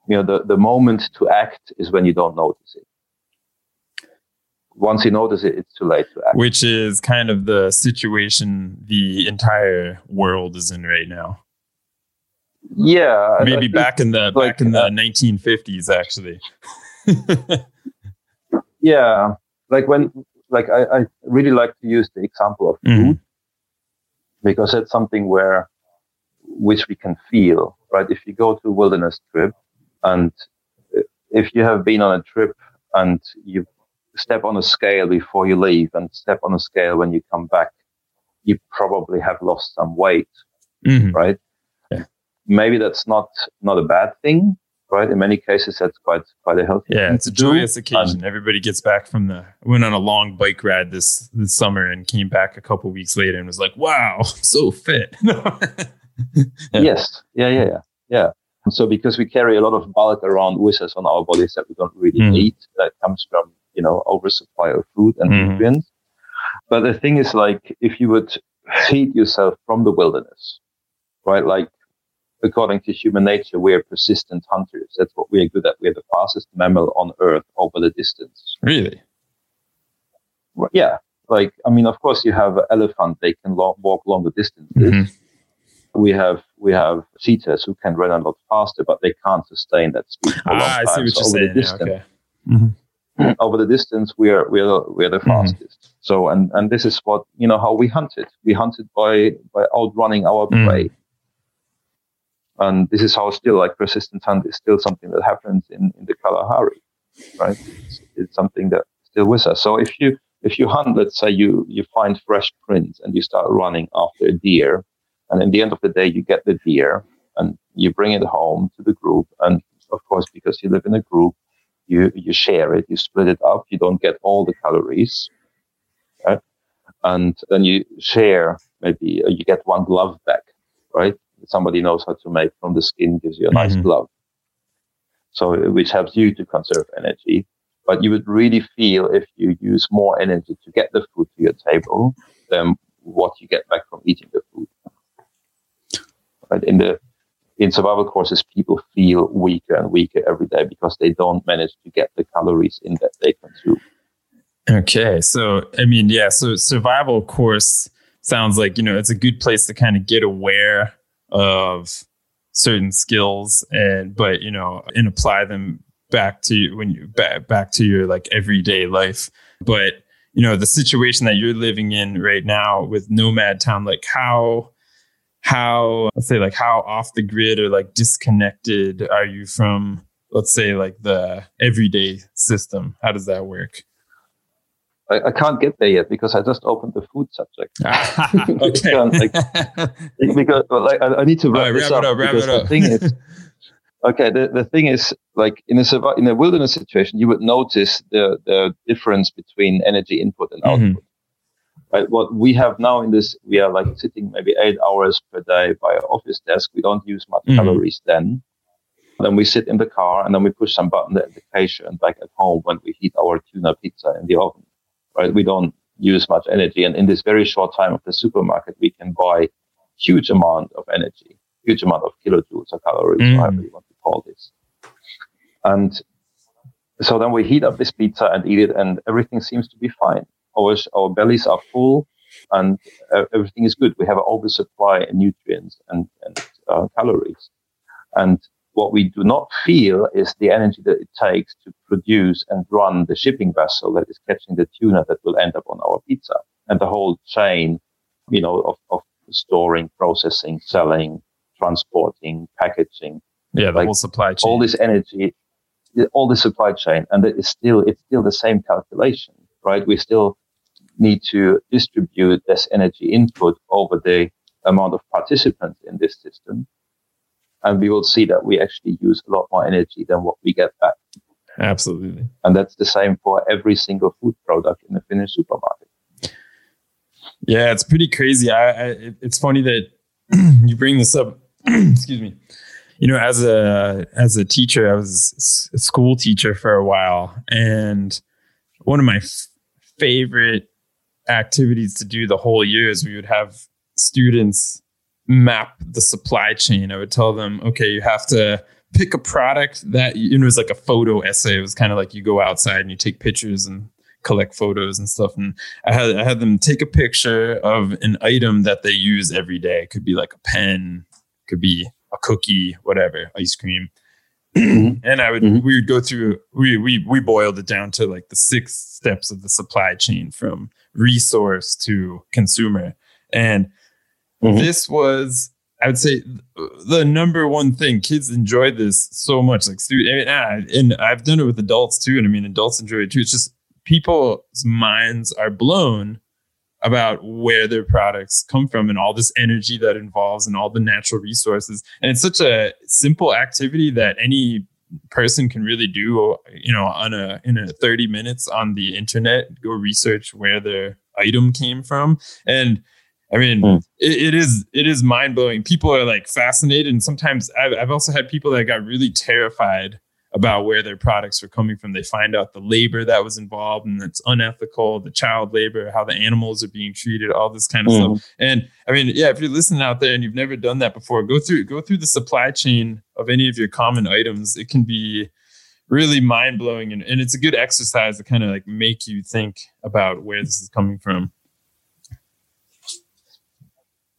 B: you know, the, the moment to act is when you don't notice it once you notice it, it's too late to act.
A: Which is kind of the situation the entire world is in right now.
B: Yeah,
A: maybe back in the like, back in the uh, 1950s, actually.
B: yeah, like when like I, I, really like to use the example of mm-hmm. food mm-hmm. because it's something where which we can feel, right? If you go to a wilderness trip and if you have been on a trip and you've step on a scale before you leave and step on a scale when you come back, you probably have lost some weight, mm-hmm. right? Yeah. Maybe that's not not a bad thing, right? In many cases, that's quite quite a healthy.
A: Yeah, it's a joyous do. occasion. And Everybody gets back from the. I went on a long bike ride this this summer and came back a couple weeks later and was like, "Wow, I'm so fit." yeah.
B: Yes. Yeah. Yeah. Yeah. Yeah. So because we carry a lot of bulk around with us on our bodies that we don't really mm. need, that comes from you know, oversupply of food and mm-hmm. nutrients. But the thing is, like, if you would feed yourself from the wilderness, right? Like, according to human nature, we are persistent hunters. That's what we are good at. We are the fastest mammal on Earth over the distance.
A: Really?
B: Yeah. Like, I mean, of course, you have elephant; they can lo- walk longer distances. Mm-hmm. We have we have cheetahs who can run a lot faster, but they can't sustain that speed ah. I see what so you're saying. Yeah, okay. Mm-hmm. Over the distance we are we are we are the mm-hmm. fastest mm-hmm. so and and this is what you know how we hunted we hunted by by outrunning our mm. prey and this is how still like persistent hunt is still something that happens in in the kalahari right it's, it's something that still with us so if you if you hunt let's say you you find fresh prints and you start running after a deer and in the end of the day you get the deer and you bring it home to the group and of course because you live in a group you you share it, you split it up, you don't get all the calories, right? and then you share. Maybe uh, you get one glove back, right? Somebody knows how to make from the skin, gives you a nice mm-hmm. glove, so which helps you to conserve energy. But you would really feel if you use more energy to get the food to your table than what you get back from eating the food. Right? In the in survival courses, people feel weaker and weaker every day because they don't manage to get the calories in that they consume.
A: Okay. So, I mean, yeah. So, survival course sounds like, you know, it's a good place to kind of get aware of certain skills and, but, you know, and apply them back to you when you back, back to your like everyday life. But, you know, the situation that you're living in right now with Nomad Town, like how, how let's say like how off the grid or like disconnected are you from let's say like the everyday system how does that work
B: I, I can't get there yet because I just opened the food subject.
A: okay.
B: like, because like I, I, need to wrap, right,
A: this wrap up, it up. Wrap it
B: up. The thing is, okay. The, the thing is, like in a in a wilderness situation, you would notice the the difference between energy input and mm-hmm. Right? What we have now in this, we are like sitting maybe eight hours per day by our office desk. We don't use much mm-hmm. calories then. Then we sit in the car and then we push some button application back at home when we heat our tuna pizza in the oven. Right? We don't use much energy. And in this very short time of the supermarket, we can buy huge amount of energy, huge amount of kilojoules or calories, mm. however you want to call this. And so then we heat up this pizza and eat it and everything seems to be fine our, our bellies are full and uh, everything is good. We have an oversupply in nutrients and, and uh, calories. And what we do not feel is the energy that it takes to produce and run the shipping vessel that is catching the tuna that will end up on our pizza and the whole chain, you know, of, of storing, processing, selling, transporting, packaging.
A: Yeah, the like whole supply chain.
B: All this energy, all the supply chain, and it is still it's still the same calculation, right? We still need to distribute this energy input over the amount of participants in this system. And we will see that we actually use a lot more energy than what we get back.
A: Absolutely.
B: And that's the same for every single food product in the Finnish supermarket.
A: Yeah, it's pretty crazy. I, I it's funny that you bring this up. Excuse me. You know, as a as a teacher, I was a school teacher for a while, and one of my f- favorite activities to do the whole year is we would have students map the supply chain. I would tell them, okay, you have to pick a product that you know, it was like a photo essay. It was kind of like you go outside and you take pictures and collect photos and stuff. And I had I had them take a picture of an item that they use every day. It could be like a pen, could be a cookie, whatever, ice cream. And I would mm-hmm. we would go through we we we boiled it down to like the six steps of the supply chain from resource to consumer. And mm-hmm. this was I would say the number one thing kids enjoy this so much. Like, student, and I've done it with adults too. And I mean, adults enjoy it too. It's just people's minds are blown about where their products come from and all this energy that involves and all the natural resources. And it's such a simple activity that any person can really do, you know, on a in a 30 minutes on the internet, go research where their item came from. And I mean, mm. it, it is it is mind blowing. People are like fascinated, and sometimes I've, I've also had people that got really terrified about where their products are coming from. They find out the labor that was involved and that's unethical, the child labor, how the animals are being treated, all this kind of mm. stuff. And I mean, yeah, if you're listening out there and you've never done that before, go through go through the supply chain of any of your common items. It can be really mind blowing and, and it's a good exercise to kind of like make you think about where this is coming from.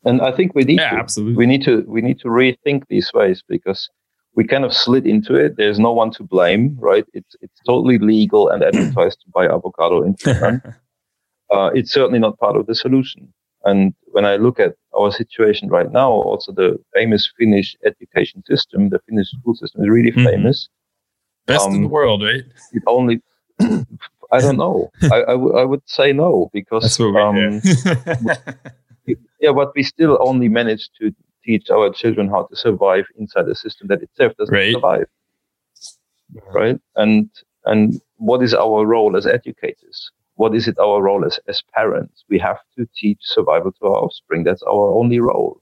B: And I think we need
A: yeah,
B: to,
A: absolutely.
B: we need to we need to rethink these ways because we kind of slid into it. There's no one to blame, right? It's it's totally legal and advertised to buy avocado in Finland. uh, it's certainly not part of the solution. And when I look at our situation right now, also the famous Finnish education system, the Finnish school system is really mm-hmm. famous.
A: Best um, in the world, right?
B: It only, I don't know. I, I, w- I would say no because um, yeah, but we still only managed to teach our children how to survive inside a system that itself doesn't right. survive. Right. And and what is our role as educators? What is it our role as, as parents? We have to teach survival to our offspring. That's our only role.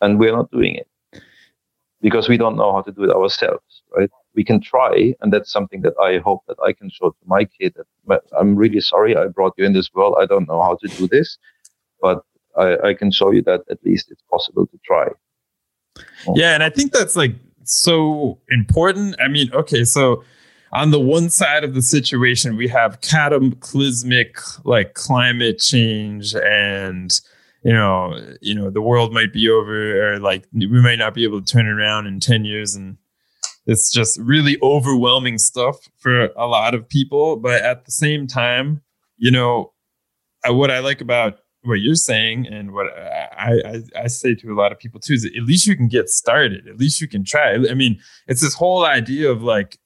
B: And we're not doing it because we don't know how to do it ourselves, right? We can try, and that's something that I hope that I can show to my kid. That I'm really sorry I brought you in this world. I don't know how to do this, but I, I can show you that at least it's possible to try.
A: Yeah, and I think that's like so important. I mean, okay, so on the one side of the situation, we have cataclysmic like climate change and you know, you know, the world might be over or like we might not be able to turn around in 10 years and it's just really overwhelming stuff for a lot of people. But at the same time, you know, what I like about what you're saying and what I, I, I say to a lot of people too is at least you can get started. At least you can try. I mean, it's this whole idea of like,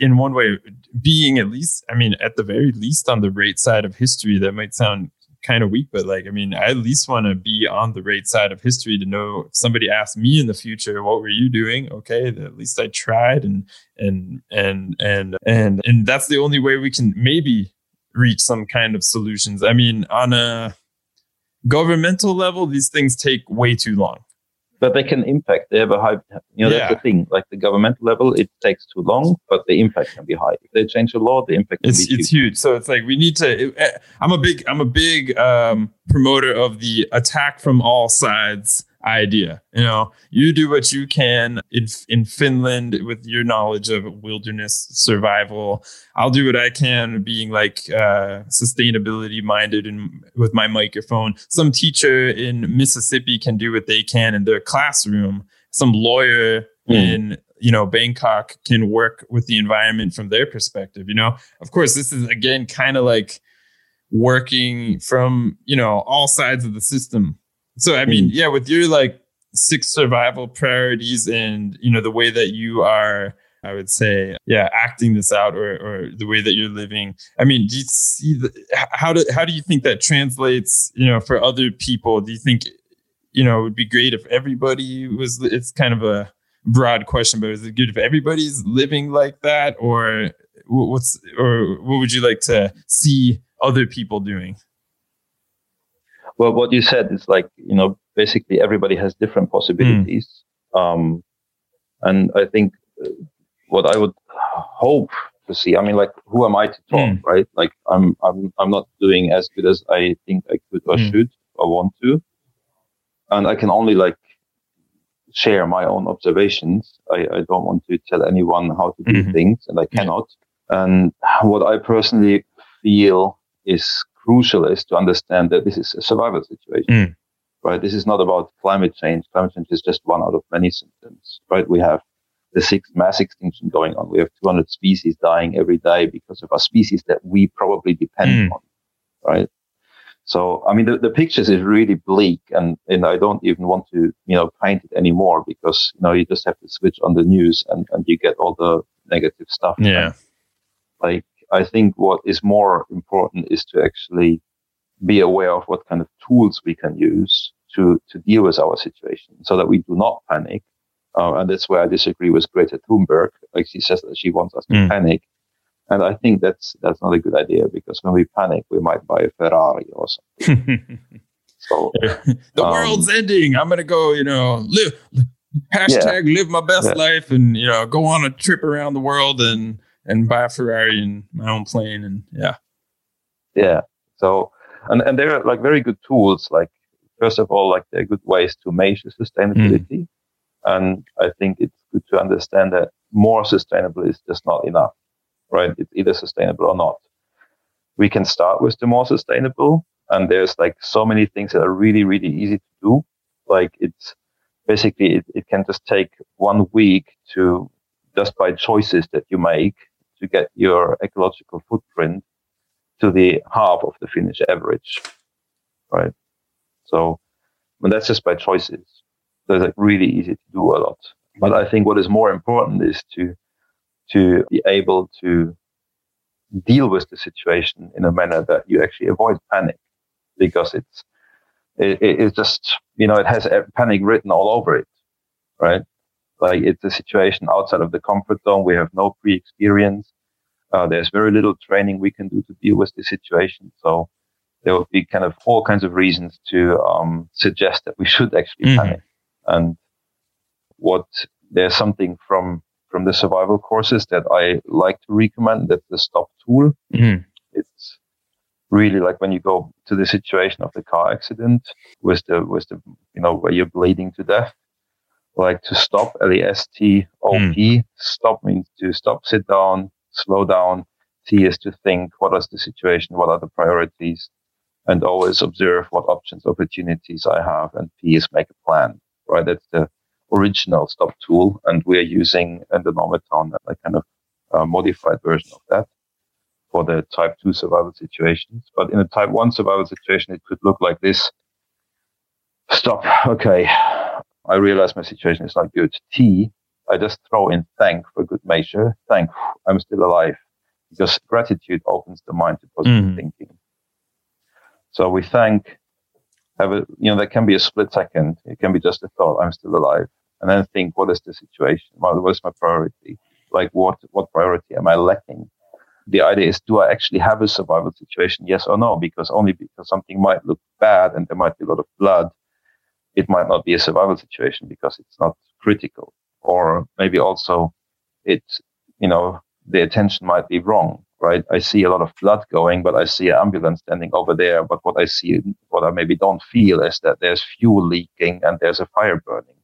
A: in one way, being at least, I mean, at the very least on the right side of history. That might sound kind of weak, but like, I mean, I at least want to be on the right side of history to know if somebody asked me in the future, what were you doing? Okay, at least I tried and and and and and and that's the only way we can maybe reach some kind of solutions. I mean, on a governmental level, these things take way too long.
B: But they can impact. They have a high, you know, yeah. that's the thing. Like the governmental level, it takes too long, but the impact can be high. If they change the law, the impact
A: it's,
B: it's
A: huge. So it's like we need to. Eh, I'm a big, I'm a big um, promoter of the attack from all sides idea. You know, you do what you can in in Finland with your knowledge of wilderness survival. I'll do what I can, being like uh, sustainability minded and with my microphone. Some teacher in Mississippi can do what they can in their classroom. Some lawyer mm. in you know Bangkok can work with the environment from their perspective. You know, of course, this is again kind of like working from you know all sides of the system so I mean, mm. yeah, with your like six survival priorities and you know the way that you are I would say, yeah, acting this out or, or the way that you're living. I mean, do you see the, how do how do you think that translates? You know, for other people, do you think you know it would be great if everybody was? It's kind of a broad question, but is it good if everybody's living like that, or what's or what would you like to see other people doing?
B: Well, what you said is like, you know, basically everybody has different possibilities. Mm. Um, and I think uh, what I would hope to see, I mean, like, who am I to talk, mm. right? Like, I'm, I'm, I'm not doing as good as I think I could or mm. should or want to. And I can only like share my own observations. I, I don't want to tell anyone how to do mm-hmm. things and I cannot. And what I personally feel is crucial is to understand that this is a survival situation, mm. right? This is not about climate change. Climate change is just one out of many symptoms, right? We have the sixth mass extinction going on. We have 200 species dying every day because of our species that we probably depend mm. on, right? So, I mean, the, the pictures is really bleak and, and I don't even want to, you know, paint it anymore because, you know, you just have to switch on the news and, and you get all the negative stuff.
A: Yeah.
B: like, I think what is more important is to actually be aware of what kind of tools we can use to, to deal with our situation so that we do not panic. Uh, and that's where I disagree with Greta Thunberg. Like she says that she wants us to mm. panic. And I think that's, that's not a good idea because when we panic, we might buy a Ferrari or something.
A: so the um, world's ending. I'm going to go, you know, live, hashtag yeah. live my best yeah. life and, you know, go on a trip around the world and, and buy a Ferrari and my own plane and yeah.
B: Yeah. So and, and they're like very good tools. Like first of all, like they're good ways to measure sustainability. Mm. And I think it's good to understand that more sustainable is just not enough, right? It's either sustainable or not. We can start with the more sustainable. And there's like so many things that are really, really easy to do. Like it's basically, it, it can just take one week to just by choices that you make to get your ecological footprint to the half of the Finnish average, right? So, but that's just by choices. So it's like really easy to do a lot. But I think what is more important is to to be able to deal with the situation in a manner that you actually avoid panic, because it's it, it's just you know it has panic written all over it, right? Like it's a situation outside of the comfort zone. We have no pre-experience. Uh, there's very little training we can do to deal with the situation. So there will be kind of all kinds of reasons to um, suggest that we should actually mm-hmm. panic. And what there's something from from the survival courses that I like to recommend. That's the stop tool. Mm-hmm. It's really like when you go to the situation of the car accident with the with the you know where you're bleeding to death like to stop, L-E-S-T-O-P. Mm. Stop means to stop, sit down, slow down. T is to think, what is the situation? What are the priorities? And always observe what options, opportunities I have. And P is make a plan, right? That's the original stop tool. And we're using in the Nomad Town a kind of uh, modified version of that for the type 2 survival situations. But in a type 1 survival situation, it could look like this. Stop. Okay. I realize my situation is not good. T I just throw in thank for good measure. Thank, I'm still alive. Because gratitude opens the mind to positive mm. thinking. So we thank, have a, you know, that can be a split second. It can be just a thought, I'm still alive. And then think, what is the situation? What is my priority? Like what, what priority am I lacking? The idea is, do I actually have a survival situation? Yes or no? Because only because something might look bad and there might be a lot of blood, it might not be a survival situation because it's not critical or maybe also it, you know, the attention might be wrong, right? I see a lot of blood going, but I see an ambulance standing over there. But what I see, what I maybe don't feel is that there's fuel leaking and there's a fire burning.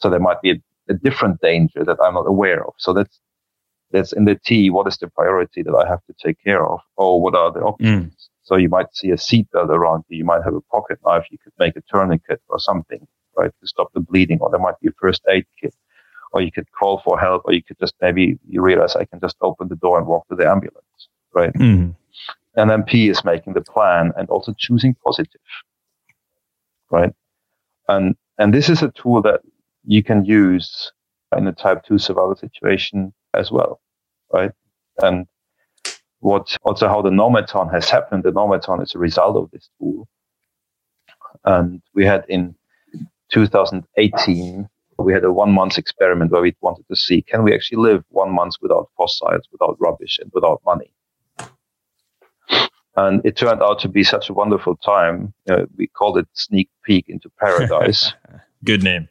B: So there might be a, a different danger that I'm not aware of. So that's, that's in the T. What is the priority that I have to take care of? Or what are the options? Mm. So you might see a seatbelt around you. You might have a pocket knife. You could make a tourniquet or something, right, to stop the bleeding. Or there might be a first aid kit or you could call for help, or you could just maybe you realize I can just open the door and walk to the ambulance, right? Mm-hmm. And then P is making the plan and also choosing positive, right? And and this is a tool that you can use in a type two survival situation as well, right? And what also how the Nomad Town has happened. The Nomad Town is a result of this tool, and we had in 2018 we had a one month experiment where we wanted to see can we actually live one month without fossils, without rubbish, and without money. And it turned out to be such a wonderful time. You know, we called it sneak peek into paradise.
A: Good name.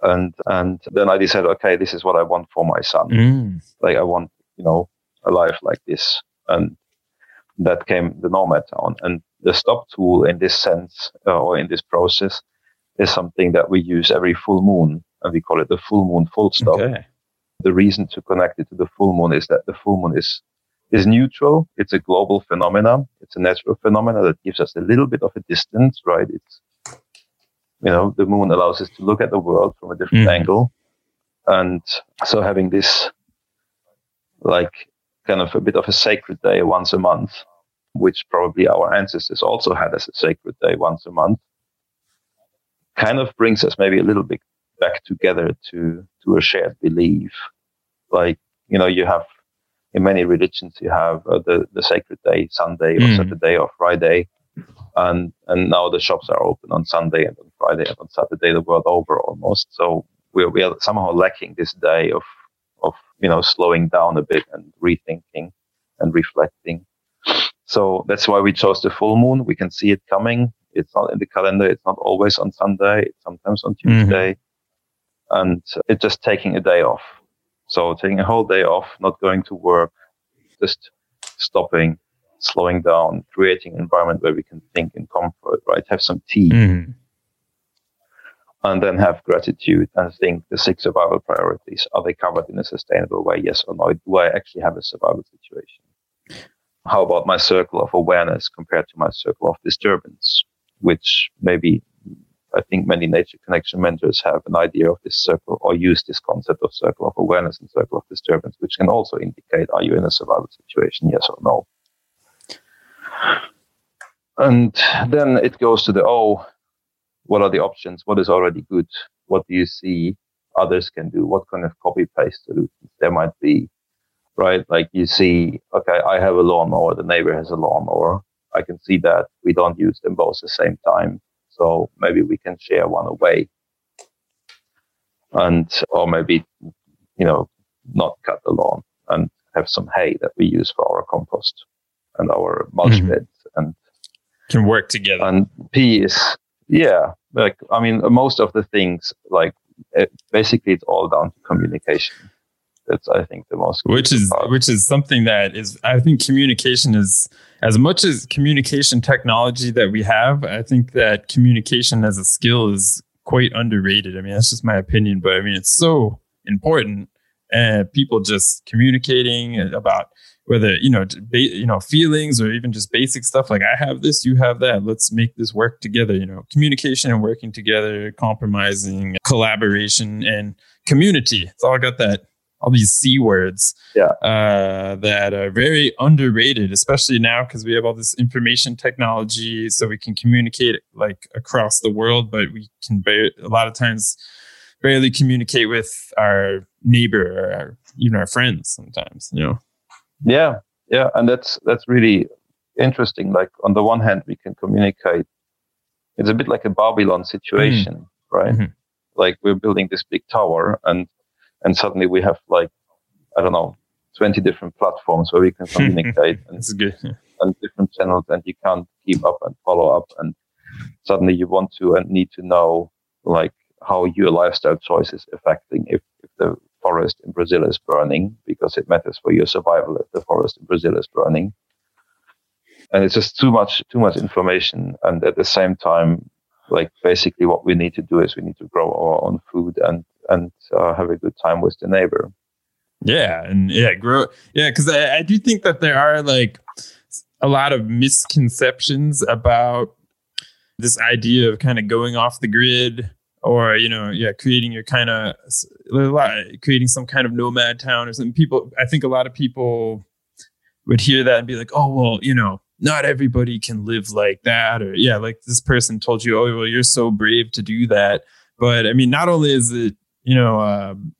B: And and then I decided, okay, this is what I want for my son.
A: Mm.
B: Like I want, you know, a life like this. And that came the nomad town. And the stop tool in this sense uh, or in this process is something that we use every full moon, and we call it the full moon full stop.
A: Okay.
B: The reason to connect it to the full moon is that the full moon is is neutral. It's a global phenomenon. It's a natural phenomenon that gives us a little bit of a distance, right? It's you know the moon allows us to look at the world from a different
A: Mhm.
B: angle, and so having this like kind of a bit of a sacred day once a month, which probably our ancestors also had as a sacred day once a month, kind of brings us maybe a little bit back together to to a shared belief. Like you know, you have in many religions you have uh, the the sacred day Sunday or
A: Mm.
B: Saturday or Friday, and and now the shops are open on Sunday and on Friday and on Saturday the world over almost. So we we are somehow lacking this day of of you know slowing down a bit and rethinking and reflecting. So that's why we chose the full moon. We can see it coming. It's not in the calendar. It's not always on Sunday. It's sometimes on Tuesday. And it's just taking a day off. So taking a whole day off, not going to work, just stopping, slowing down, creating an environment where we can think in comfort, right? Have some tea
A: Mhm.
B: And then have gratitude and think the six survival priorities. Are they covered in a sustainable way? Yes or no? Do I actually have a survival situation? How about my circle of awareness compared to my circle of disturbance? Which maybe I think many nature connection mentors have an idea of this circle or use this concept of circle of awareness and circle of disturbance, which can also indicate are you in a survival situation? Yes or no? And then it goes to the oh, what are the options? What is already good? What do you see others can do? What kind of copy paste solutions there might be? Right? Like you see, okay, I have a lawnmower, the neighbor has a lawnmower. I can see that we don't use them both at the same time. So maybe we can share one away. And, or maybe, you know, not cut the lawn and have some hay that we use for our compost and our mulch
A: Mhm.
B: beds and
A: Can work together.
B: and P is yeah like i mean most of the things like it, basically it's all down to communication that's i think the most
A: which is
B: part.
A: which is something that is i think communication is as much as communication technology that we have i think that communication as a skill is quite underrated i mean that's just my opinion but i mean it's so important and people just communicating about whether you know ba- you know feelings or even just basic stuff like i have this you have that let's make this work together you know communication and working together compromising collaboration and community it's all got that all these c words
B: Yeah.
A: uh, that are very underrated especially now because we have all this information technology so we can communicate like across the world but we can bar- a lot of times barely communicate with our neighbor or our, even our friends sometimes you know
B: yeah yeah and that's that's really interesting like on the one hand we can communicate it's a bit like a babylon situation right
A: Mhm.
B: like we're building this big tower and and suddenly we have like i don't know 20 different platforms where we can communicate and
A: good.
B: and different channels and you can't keep up and follow up and suddenly you want to and need to know like how your lifestyle choice is affecting if, if the forest in Brazil is burning because it matters for your survival if the forest in Brazil is burning. And it's just too much too much information and at the same time like basically what we need to do is we need to grow our own food and and uh, have a good time with the neighbor.
A: Yeah, and yeah, grow. Yeah, because I, I do think that there are like a lot of misconceptions about this idea of kind of going off the grid or you know yeah creating your kind of creating some kind of nomad town or something. People i think a lot of people would hear that and be like oh well you know not everybody can live like that or yeah like this person told you oh well you're so brave to do that. But i mean not only is it you know um,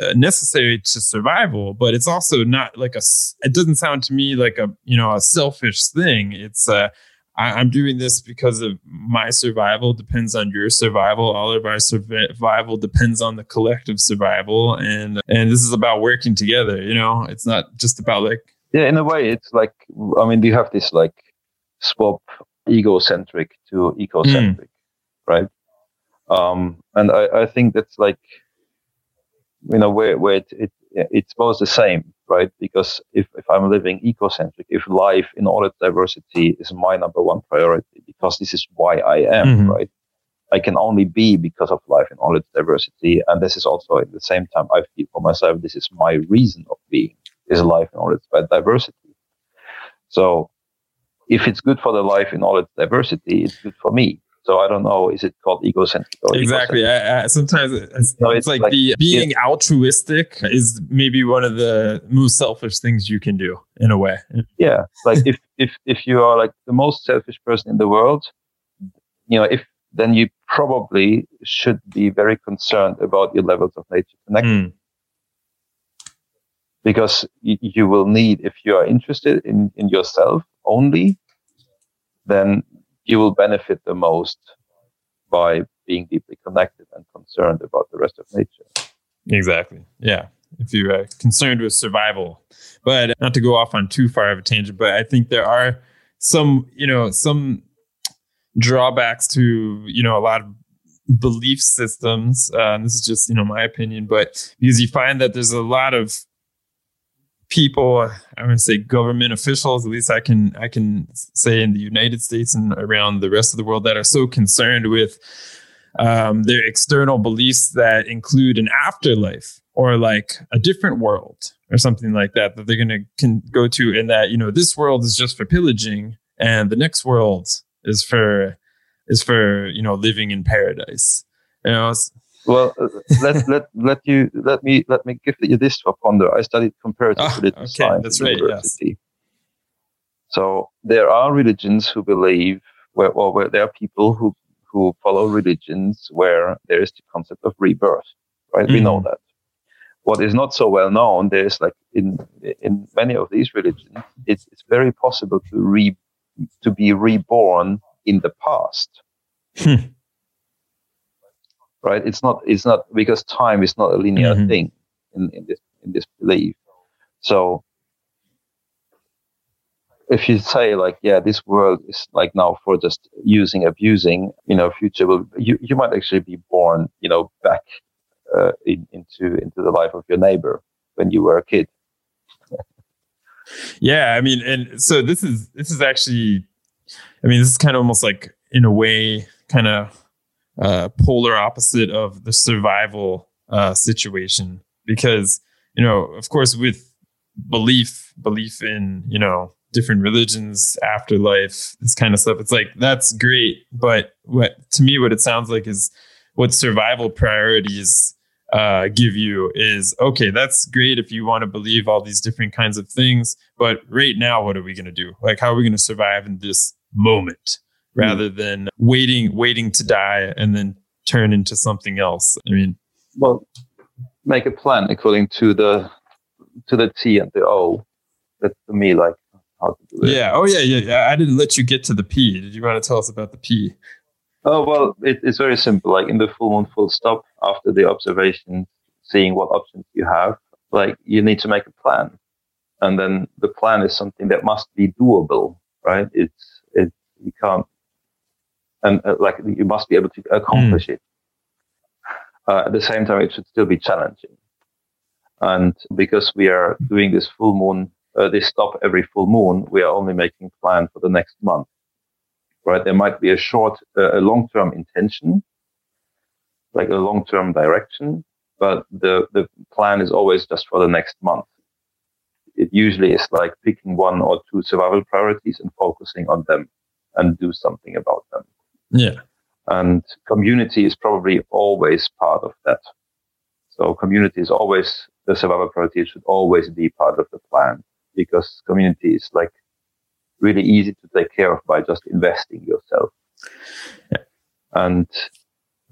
A: uh, necessary to survival but it's also not like a it doesn't sound to me like a you know a selfish thing. It's uh I, i'm doing this because of my survival depends on your survival all of our survival depends on the collective survival and and this is about working together you know it's not just about like
B: Yeah, in a way, it's like I mean, you have this like swap egocentric to ecocentric, mm. right? Um, and I, I think that's like, you know, where, where it, it, it's both the same, right? Because if, if I'm living ecocentric, if life in all its diversity is my number one priority, because this is why I am, mm-hmm. right? I can only be because of life in all its diversity. And this is also at the same time, I feel for myself, this is my reason of being, is life in all its diversity. So if it's good for the life in all its diversity, it's good for me. So I don't know, is it called egocentric?
A: exactly.
B: Egocentric?
A: I, I, sometimes it's, no, it's, it's like, like, the being it, altruistic is maybe one of the most selfish things you can do in a way.
B: Yeah, like if if if you are like the most selfish person in the world, you know, if then you probably should be very concerned about your levels of nature connection. Mm. Because you, you will need, if you are interested in, in yourself only, then you will benefit the most by being deeply connected and concerned about the rest of nature.
A: Exactly. Yeah. If you're uh, concerned with survival, but not to go off on too far of a tangent, but I think there are some, you know, some drawbacks to, you know, a lot of belief systems. Uh, this is just, you know, my opinion, but because you find that there's a lot of people i'm going to say government officials at least i can i can say in the united states and around the rest of the world that are so concerned with um, their external beliefs that include an afterlife or like a different world or something like that that they're going to can go to and that you know this world is just for pillaging and the next world is for is for you know living in paradise. You know
B: well, uh, let let let you let me let me give you this for ponder. I studied comparative oh, religion okay, science that's right, university. Yes. So there are religions who believe where, or where there are people who who follow religions where there is the concept of rebirth. Right, mm. we know mm. that. What is not so well known, there's like in in many of these religions, it's it's very possible to re to be reborn in the past. Hmm right? It's not it's not because time is not a linear mm-hmm. thing in, in this in this belief. So if you say like, yeah, this world is like now for just using, abusing, you know, future will you, you might actually be born, you know, back uh, in, into into the life of your neighbor when you were a kid.
A: yeah, I mean, and so this is this is actually, I mean, this is kind of almost like in a way, kind of uh, polar opposite of the survival uh, situation. Because you know of course with belief belief in you know different religions afterlife this kind of stuff it's like that's great. But what to me what it sounds like is what survival priorities uh, give you is okay that's great if you want to believe all these different kinds of things but right now what are we going to do? Like how are we going to survive in this moment Hmm. rather than waiting waiting to die and then turn into something else. I mean,
B: well, make a plan according to the to the T and the O. That's to me like how to do
A: it. Yeah. Oh yeah, yeah, yeah. I didn't let you get to the P. Did you want to tell us about the P?
B: Oh well, it, it's very simple. Like in the full moon, full stop after the observation, seeing what options you have. Like you need to make a plan, and then the plan is something that must be doable, right? It's it you can't and uh, like you must be able to accomplish mm. it. Uh, at the same time, it should still be challenging. And because we are doing this full moon, uh, this stop every full moon, we are only making plan for the next month, right? There might be a short, uh, a long-term intention, like a long-term direction, but the, the plan is always just for the next month. It usually is like picking one or two survival priorities and focusing on them and do something about them.
A: Yeah.
B: And community is probably always part of that. So community is always the survival priority should always be part of the plan because community is like really easy to take care of by just investing yourself. Yeah. And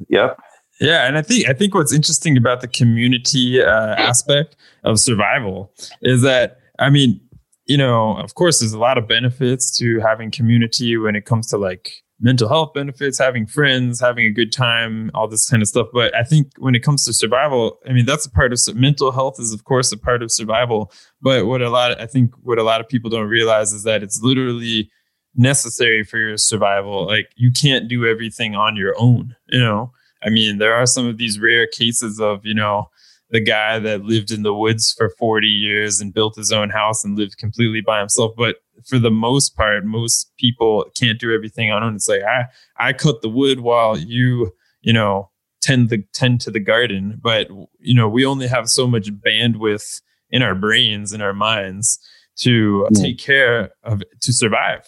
B: yeah.
A: Yeah, and I think I think what's interesting about the community uh, aspect of survival is that I mean, you know, of course, there's a lot of benefits to having community when it comes to like mental health benefits, having friends, having a good time, all this kind of stuff. But I think when it comes to survival, I mean, that's a part of mental health is of course a part of survival. But what a lot, I think what a lot of people don't realize is that it's literally necessary for your survival. Like you can't do everything on your own, you know. I mean, there are some of these rare cases of, you know, the guy that lived in the woods for 40 years and built his own house and lived completely by himself. But for the most part, most people can't do everything on own. It's like I I cut the wood while you, you know, tend the tend to the garden. But you know, we only have so much bandwidth in our brains, in our minds to yeah. take care of to survive.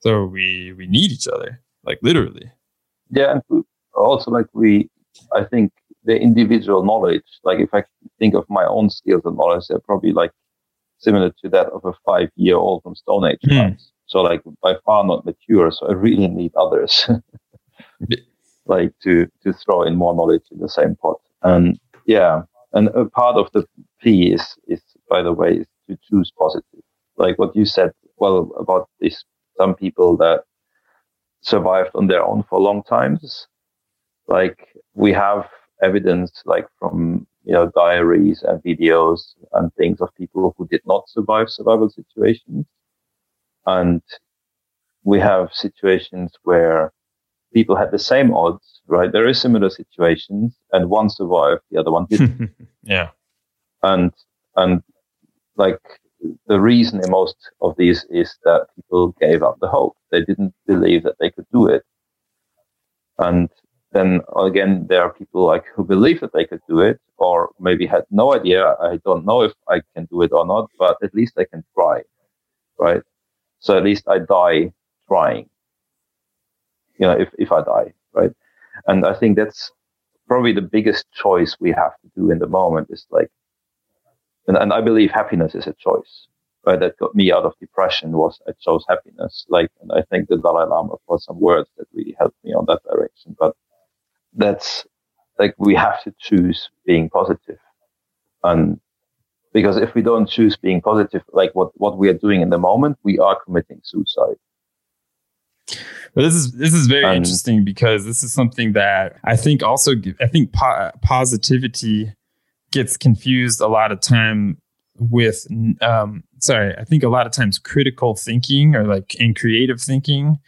A: So we we need each other, like literally.
B: Yeah, and also like we, I think the individual knowledge. Like if I think of my own skills and knowledge, they're probably like similar to that of a five year old from Stone Age mm. So like by far not mature. So I really need others, like to to throw in more knowledge in the same pot. And yeah, and a part of the P is is by the way is to choose positive. Like what you said, well about this, some people that survived on their own for long times. Like we have evidence, like from you know, diaries and videos and things of people who did not survive survival situations. And we have situations where people had the same odds, right? There is similar situations and one survived, the other one didn't.
A: yeah.
B: And, and like the reason in most of these is that people gave up the hope. They didn't believe that they could do it. And then again, there are people like who believe that they could do it, or maybe had no idea. I don't know if I can do it or not, but at least I can try, right? So at least I die trying. You know, if if I die, right? And I think that's probably the biggest choice we have to do in the moment is like, and, and I believe happiness is a choice, right? That got me out of depression was I chose happiness. Like, and I think the Dalai Lama put some words that really helped me on that direction. But that's like we have to choose being positive. And because if we don't choose being positive like what what we are doing in the moment we are committing suicide.
A: But this is this is very interesting because this is something that I think also I think po- positivity gets confused a lot of time with um sorry I think a lot of times critical thinking or like in creative thinking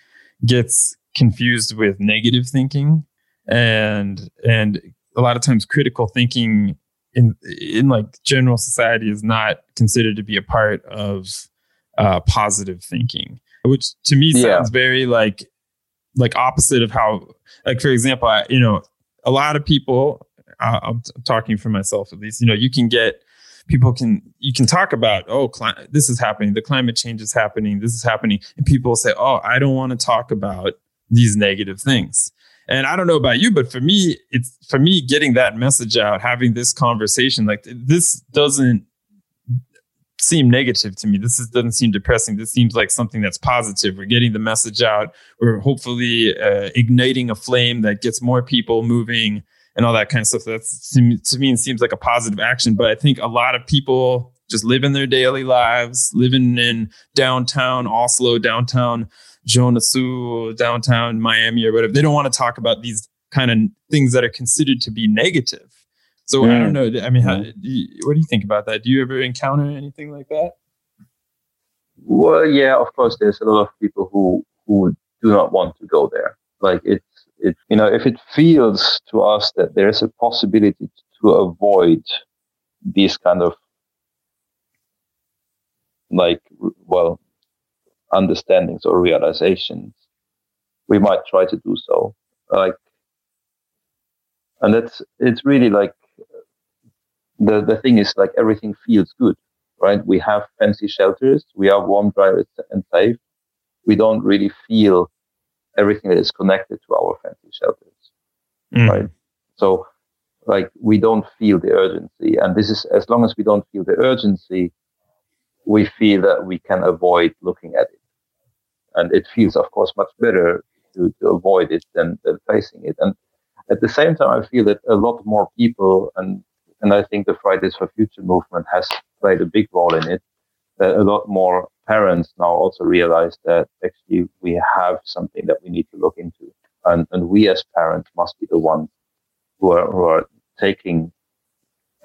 A: gets confused with negative thinking and and a lot of times critical thinking in in like general society is not considered to be a part of uh, positive thinking, which to me yeah. sounds very like like opposite of how like for example, I, you know, a lot of people. I'm, I'm talking for myself at least. You know, you can get people can you can talk about oh cli- this is happening the climate change is happening this is happening and people say oh i don't want to talk about these negative things and I don't know about you, but for me, it's for me getting that message out, having this conversation, like this doesn't seem negative to me. This is, doesn't seem depressing. This seems like something that's positive. We're getting the message out. We're hopefully uh, igniting a flame that gets more people moving and all that kind of stuff. That's to me, to me it seems like a positive action. But I think a lot of people just living their daily lives, living in downtown Oslo, downtown Joensuu, downtown Miami, or whatever. They don't want to talk about these kind of things that are considered to be negative. So I don't mm. know. I mean, how, mm. do you, what do you think about that? Do you ever encounter anything like that?
B: Well, yeah, of course. There's a lot of people who who do not want to go there. Like it's it you know if it feels to us that there is a possibility to avoid these kind of like well understandings or realizations, we might try to do so. Like, and that's it's really like the the thing is like everything feels good, right? We have fancy shelters, we are warm, dry, and safe. We don't really feel everything that is connected to our fancy shelters, mm. right? So, like, we don't feel the urgency, and this is as long as we don't feel the urgency, we feel that we can avoid looking at it. And it feels, of course, much better to, to avoid it than, than facing it. And at the same time, I feel that a lot more people, and, and I think the Fridays for Future movement has played a big role in it, that a lot more parents now also realize that actually we have something that we need to look into. And, and we as parents must be the ones who are, who are taking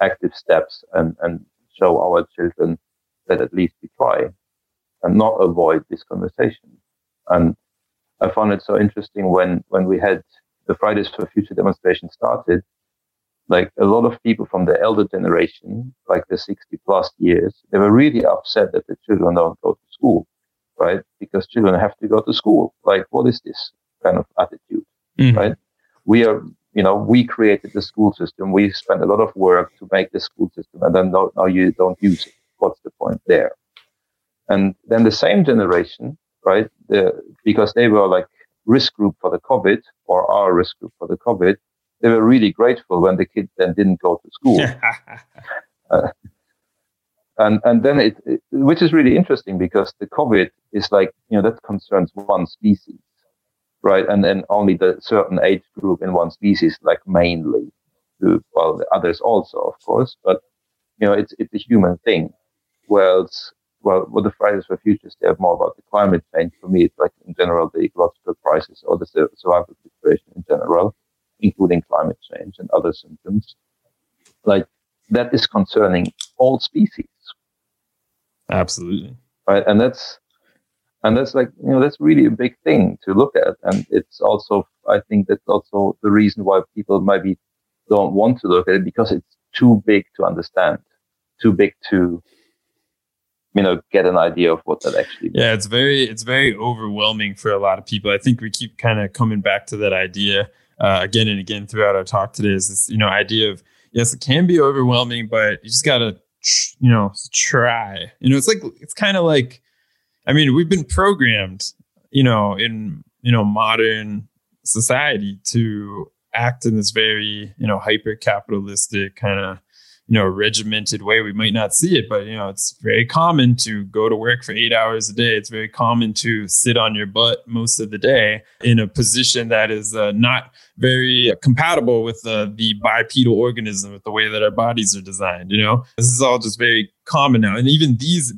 B: active steps and, and show our children that at least we try and not avoid this conversation. And I found it so interesting when, when we had the Fridays for Future demonstration started, like a lot of people from the elder generation, like the 60 plus years, they were really upset that the children don't go to school, right? Because children have to go to school. Like, what is this kind of attitude, mm-hmm. right? We are, you know, we created the school system. We spent a lot of work to make the school system and then now you don't use it. What's the point there? And then the same generation, right? The, because they were like risk group for the COVID or our risk group for the COVID, they were really grateful when the kids then didn't go to school. uh, and and then it, it, which is really interesting because the COVID is like you know that concerns one species, right? And then only the certain age group in one species, like mainly, well, the others also, of course, but you know it's it's a human thing. Whereas well, what the Fridays for Futures, they have more about the climate change. For me, it's like in general the ecological crisis or the survival situation in general including climate change and other symptoms. Like that is concerning all species.
A: Absolutely.
B: Right. And that's, and that's like, you know, that's really a big thing to look at. And it's also, I think that's also the reason why people maybe don't want to look at it because it's too big to understand, too big to, you know get an idea of what that actually means.
A: yeah it's very it's very overwhelming for a lot of people i think we keep kind of coming back to that idea uh, again and again throughout our talk today is this you know idea of yes it can be overwhelming but you just gotta you know try you know it's like it's kind of like i mean we've been programmed you know in you know modern society to act in this very you know hyper capitalistic kind of you know regimented way we might not see it but you know it's very common to go to work for eight hours a day. It's very common to sit on your butt most of the day in a position that is uh, not very compatible with uh, the bipedal organism with the way that our bodies are designed you know? This is all just very common now. And even these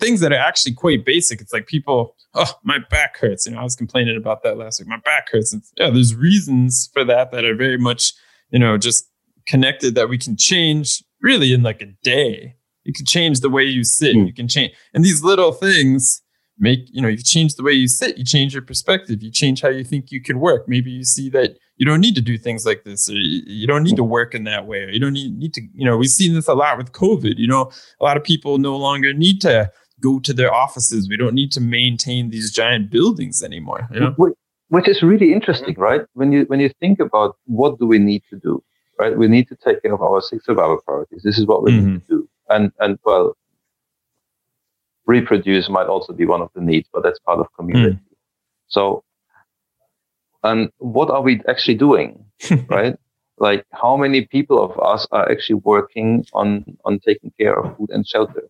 A: things that are actually quite basic it's like people oh my back hurts. You know i was complaining about that last week. My back hurts. Yeah there's reasons for that that are very much you know just connected that we can change really in like a day. You can change the way you sit. Mm. You can change, and these little things make you know. You change the way you sit. You change your perspective. You change how you think you can work. Maybe you see that you don't need to do things like this, or you, don't need to work in that way, or you don't need need to. You know, we've seen this a lot with COVID. You know, a lot of people no longer need to go to their offices. We don't need to maintain these giant buildings anymore. You know?
B: Which is really interesting, right? When you when you think about what do we need to do, right? We need to take care of our six survival priorities. This is what we mm-hmm. need to do. And, and well, reproduce might also be one of the needs, but that's part of community. Mm. So, and what are we actually doing, right? Like how many people of us are actually working on, on taking care of food and shelter,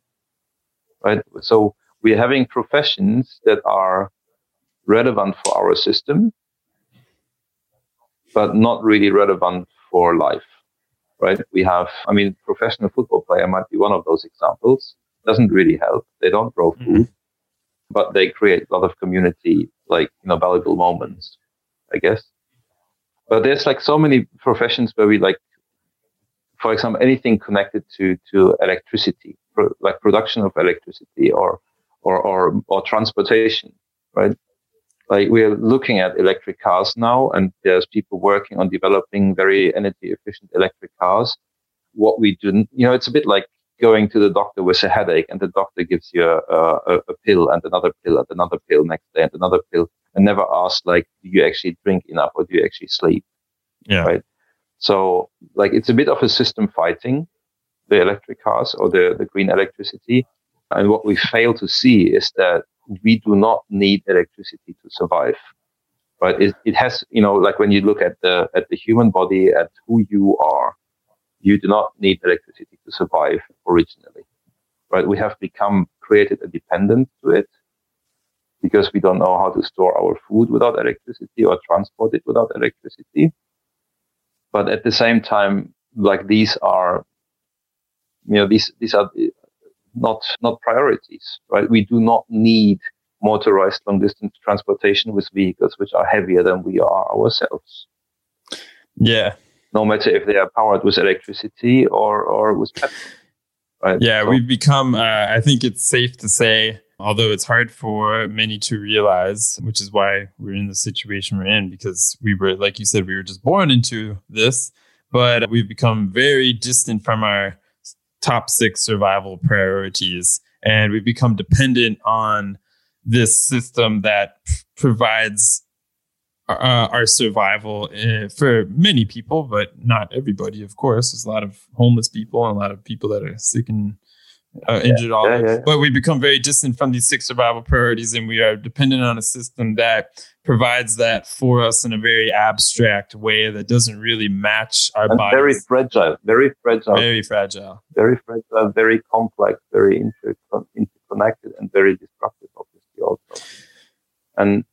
B: right? So we're having professions that are relevant for our system, but not really relevant for life, right? We have, I mean, professional football player might be one of those examples. Doesn't really help. They don't grow food, mm-hmm. but they create a lot of community, like, you know, valuable moments, I guess. But there's like so many professions where we like, for example, anything connected to, to electricity, pro, like production of electricity or, or, or, or transportation, right? Like we're looking at electric cars now and there's people working on developing very energy efficient electric cars. What we do you know it's a bit like going to the doctor with a headache and the doctor gives you a, a, a pill and another pill and another pill next day and another pill and never ask like do you actually drink enough or do you actually sleep?
A: Yeah.
B: Right? So like it's a bit of a system fighting the electric cars or the, the green electricity. And what we fail to see is that we do not need electricity to survive. Right? It, it has, you know, like when you look at the at the human body, at who you are, you do not need electricity to survive originally. Right? We have become created a dependent to it because we don't know how to store our food without electricity or transport it without electricity. But at the same time, like these are, you know, these these are not not priorities, right? We do not need motorized long distance transportation with vehicles which are heavier than we are ourselves.
A: Yeah.
B: No matter if they are powered with electricity or or with petrol.
A: Right. Yeah, so, we've become. Uh, I think it's safe to say although it's hard for many to realize, which is why we're in the situation we're in, because we were, like you said, we were just born into this, but we've become very distant from our top six survival priorities. And we've become dependent on this system that provides uh, our survival uh, for many people, but not everybody, of course. There's a lot of homeless people and a lot of people that are sick and uh, injured all yeah, yeah, but we become very distant from these six survival priorities and we are dependent on a system that provides that for us in a very abstract way that doesn't really match our body
B: very fragile very fragile.
A: Very fragile.
B: Very fragile very complex very inter- interconnected and very disruptive, obviously also. And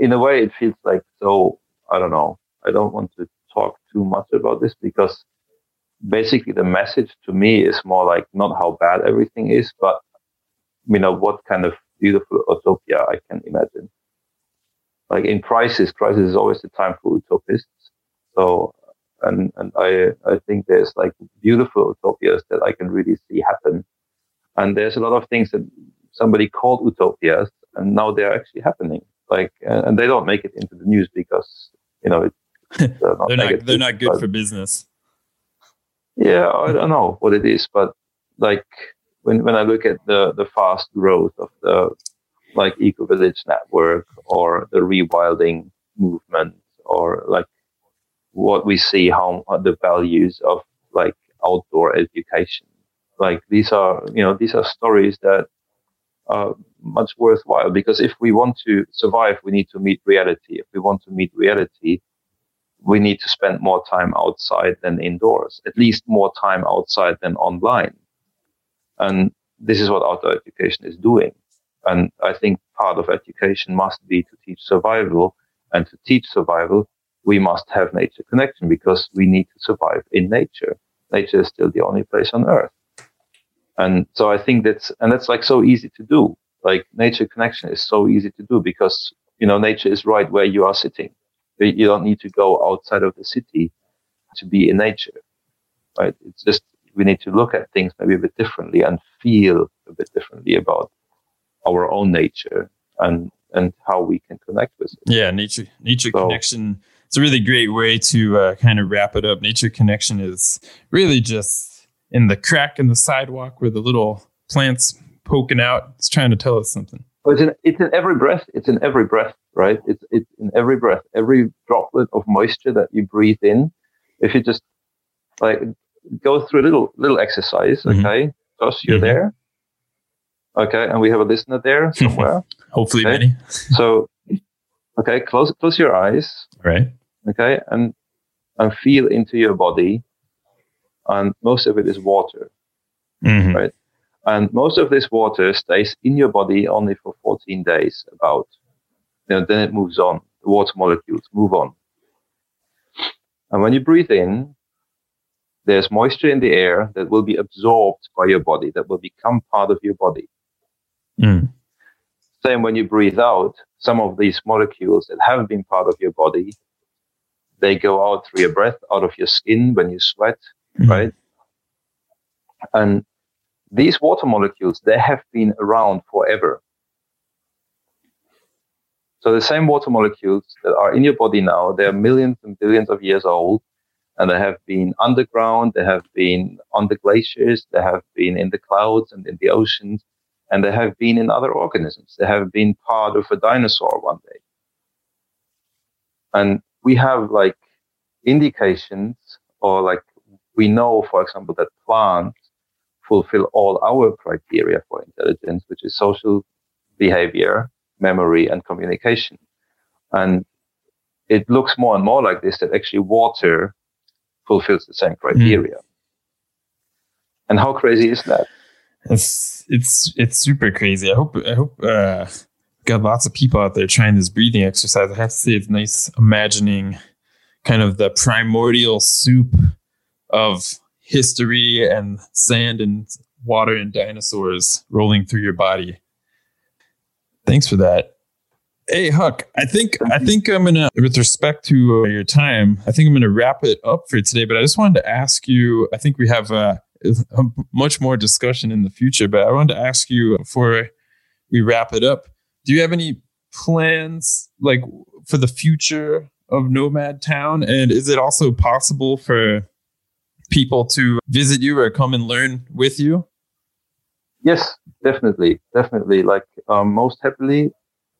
B: in a way it feels like so i don't know i don't want to talk too much about this because basically the message to me is more like not how bad everything is, but you know what kind of beautiful utopia I can imagine. Like in crisis, crisis is always the time for utopists. So, and and I I think there's like beautiful utopias that I can really see happen, and there's a lot of things that somebody called utopias, and now they're actually happening. Like, and they don't make it into the news because you know it,
A: they're not, they're, not they're not good for business
B: yeah, I don't know what it is, but like when when I look at the the fast growth of the like eco village network or the rewilding movement or like what we see how uh, the values of like outdoor education like these are you know these are stories that are much worthwhile because if we want to survive we need to meet reality. If we want to meet reality we need to spend more time outside than indoors, at least more time outside than online. And this is what outdoor education is doing. And I think part of education must be to teach survival. And to teach survival, we must have nature connection because we need to survive in nature. Nature is still the only place on earth. And so I think that's, and that's like so easy to do. Like nature connection is so easy to do because, you know, nature is right where you are sitting you don't need to go outside of the city to be in nature, right? It's just we need to look at things maybe a bit differently and feel a bit differently about our own nature and and how we can connect with it.
A: Yeah, nature nature so, connection. It's a really great way to uh, kind of wrap it up. Nature connection is really just in the crack in the sidewalk where the little plants poking out. It's trying to tell us something.
B: It's in, it's in every breath. It's in every breath, right? It's, it's in every breath, every droplet of moisture that you breathe in. If you just like go through a little, little exercise, mm-hmm. okay? Josh, you're mm-hmm. there. Okay. And we have a listener there somewhere.
A: Hopefully okay? many.
B: so, okay. Close, close your eyes.
A: Right.
B: Okay. And, and feel into your body. And most of it is water. Mm-hmm. Right. And most of this water stays in your body only for 14 days, about. You know, then it moves on. The water molecules move on. And when you breathe in, there's moisture in the air that will be absorbed by your body, that will become part of your body. Mm. Same when you breathe out, some of these molecules that have been part of your body, they go out through your breath, out of your skin when you sweat, mm. right? And these water molecules, they have been around forever. So the same water molecules that are in your body now, they are millions and billions of years old, and they have been underground, they have been on the glaciers, they have been in the clouds and in the oceans, and they have been in other organisms. They have been part of a dinosaur one day. And we have like indications, or like we know, for example, that plants fulfill all our criteria for intelligence, which is social behavior, memory, and communication. And it looks more and more like this that actually water fulfills the same criteria. Mm. And how crazy is that?
A: It's it's it's super crazy. I hope I hope uh, got lots of people out there trying this breathing exercise. I have to say it's nice imagining kind of the primordial soup of history and sand and water and dinosaurs rolling through your body. Thanks for that. Hey Huck, I think I think I'm gonna, with respect to uh, your time, I think I'm gonna wrap it up for today. But I just wanted to ask you. I think we have uh, a much more discussion in the future, but I wanted to ask you before we wrap it up, do you have any plans like for the future of Nomad Town? And is it also possible for people to visit you or come and learn with you?
B: Yes, definitely, definitely. Like um, most happily,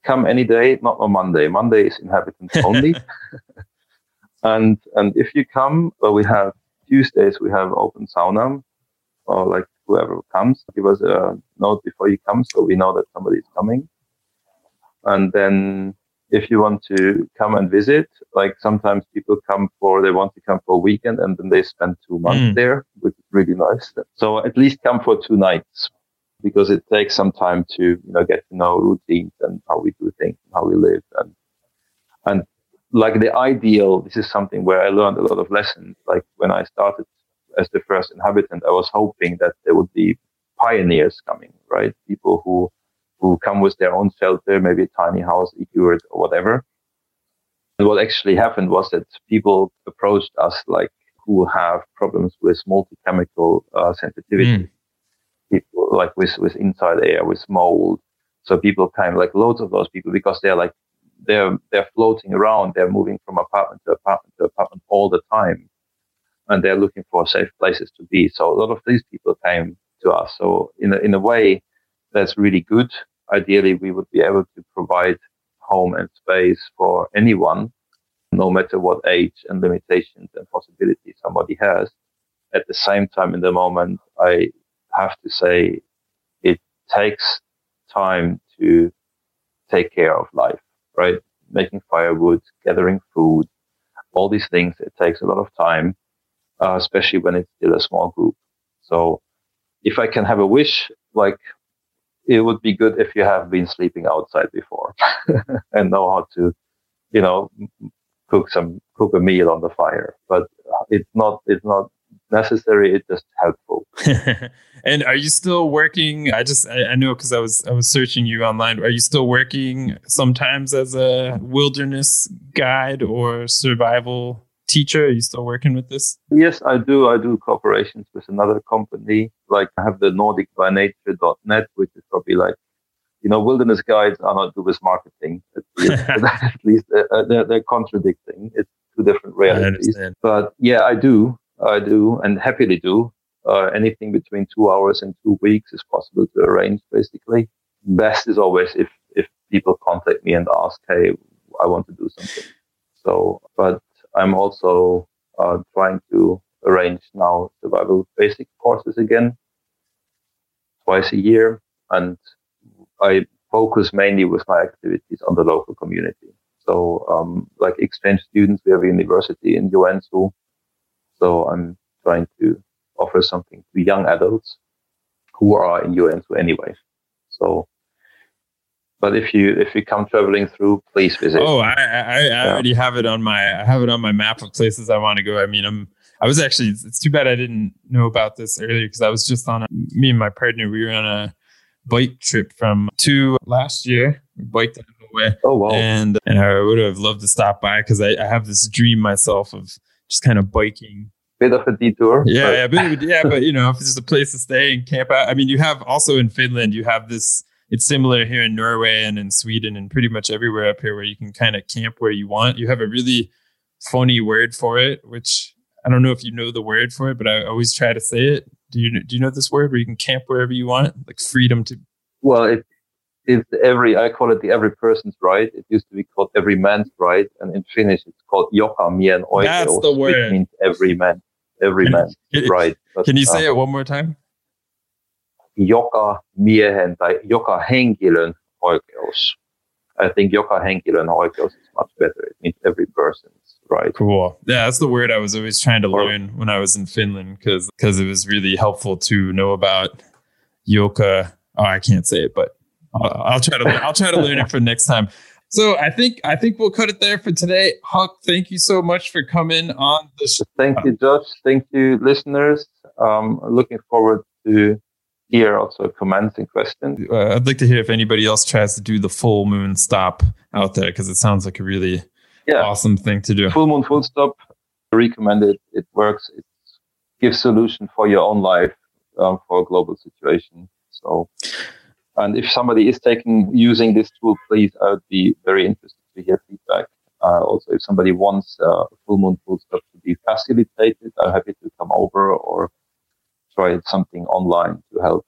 B: come any day, not on Monday. Monday is inhabitants only. and and if you come, well, we have Tuesdays we have open sauna, or like whoever comes, give us a note before you come, so we know that somebody is coming. And then if you want to come and visit, like sometimes people come for, they want to come for a weekend and then they spend two months mm. there, which is really nice. So at least come for two nights because it takes some time to, you know, get to know routines and how we do things, how we live. And, and like the ideal, this is something where I learned a lot of lessons. Like when I started as the first inhabitant, I was hoping that there would be pioneers coming, right? People who who come with their own shelter, maybe a tiny house, yurt or whatever. And what actually happened was that people approached us like who have problems with multi-chemical uh, sensitivity. Mm. People like with, with inside air, with mold. So people came like loads of those people because they're like, they're, they're floating around. They're moving from apartment to apartment to apartment all the time. And they're looking for safe places to be. So a lot of these people came to us. So in a, in a way, that's really good ideally we would be able to provide home and space for anyone, no matter what age and limitations and possibilities somebody has. At the same time, in the moment, I have to say it takes time to take care of life, right? Making firewood, gathering food, all these things, it takes a lot of time, uh, especially when it's still a small group. So if I can have a wish, like it would be good if you have been sleeping outside before and know how to, you know, cook some cook a meal on the fire. But it's not it's not necessary. It's just helpful.
A: and are you still working? I just I, I know because I was I was searching you online. Are you still working sometimes as a wilderness guide or survival teacher? Are you still working with this?
B: Yes, I do. I do cooperations with another company. Like I have the nordicbynature.net, which is probably like, you know, wilderness guides are not do with marketing. At least, at least uh, uh, they're, they're, contradicting. It's two different realities. But yeah, I do. I do and happily do. Uh, anything between two hours and two weeks is possible to arrange basically. Best is always if, if people contact me and ask, Hey, I want to do something. So, but I'm also uh, trying to arrange now survival basic courses again twice a year. And I focus mainly with my activities on the local community. So, um, like exchange students, we have a university in Joensuu. So I'm trying to offer something to young adults who are in Joensuu anyway. So but if you if you come traveling through, please visit.
A: Oh, I I, I yeah. already have it on my I have it on my map of places I want to go. I mean, I'm I was actually it's too bad I didn't know about this earlier because I was just on a, me and my partner we were on a bike trip from to last year. We biked away.
B: Oh wow!
A: And and I would have loved to stop by because I, I have this dream myself of just kind of biking
B: bit of a detour.
A: Yeah, but. yeah, but, yeah, but you know, if it's just a place to stay and camp out. I mean, you have also in Finland, you have this it's similar here in Norway and in Sweden and pretty much everywhere up here where you can kind of camp where you want. You have a really funny word for it, which I don't know if you know the word for it, but I always try to say it. Do you do you know this word where you can camp wherever you want, like freedom to?
B: Well, it it's every I call it the every person's right. It used to be called every man's right, and in Finnish it's called joka miehen oikeus.
A: That's the word.
B: Which means every man, every man's right.
A: But, can you say uh, it one more time?
B: joka miehen tai joka henkilön oikeus. I think joka henkilön oikeus is much better. It means every person's right.
A: Cool. Yeah, that's the word I was always trying to learn when I was in Finland because because it was really helpful to know about yoka. Oh, I can't say it, but I'll, I'll try to I'll try to learn it for next time. So I think I think we'll cut it there for today. Huck, thank you so much for coming on the show.
B: Thank you, Josh. Thank you, listeners. Um, looking forward to hear also comments and questions.
A: Uh, I'd like to hear if anybody else tries to do the full moon stop out there because it sounds like a really yeah. awesome thing to do.
B: Full moon full stop, recommend it. It works. It gives solution for your own life um, for a global situation. So And if somebody is taking using this tool, please, I would be very interested to hear feedback. Uh, also, if somebody wants uh, full moon full stop to be facilitated, I'm happy to come over or try something online to help.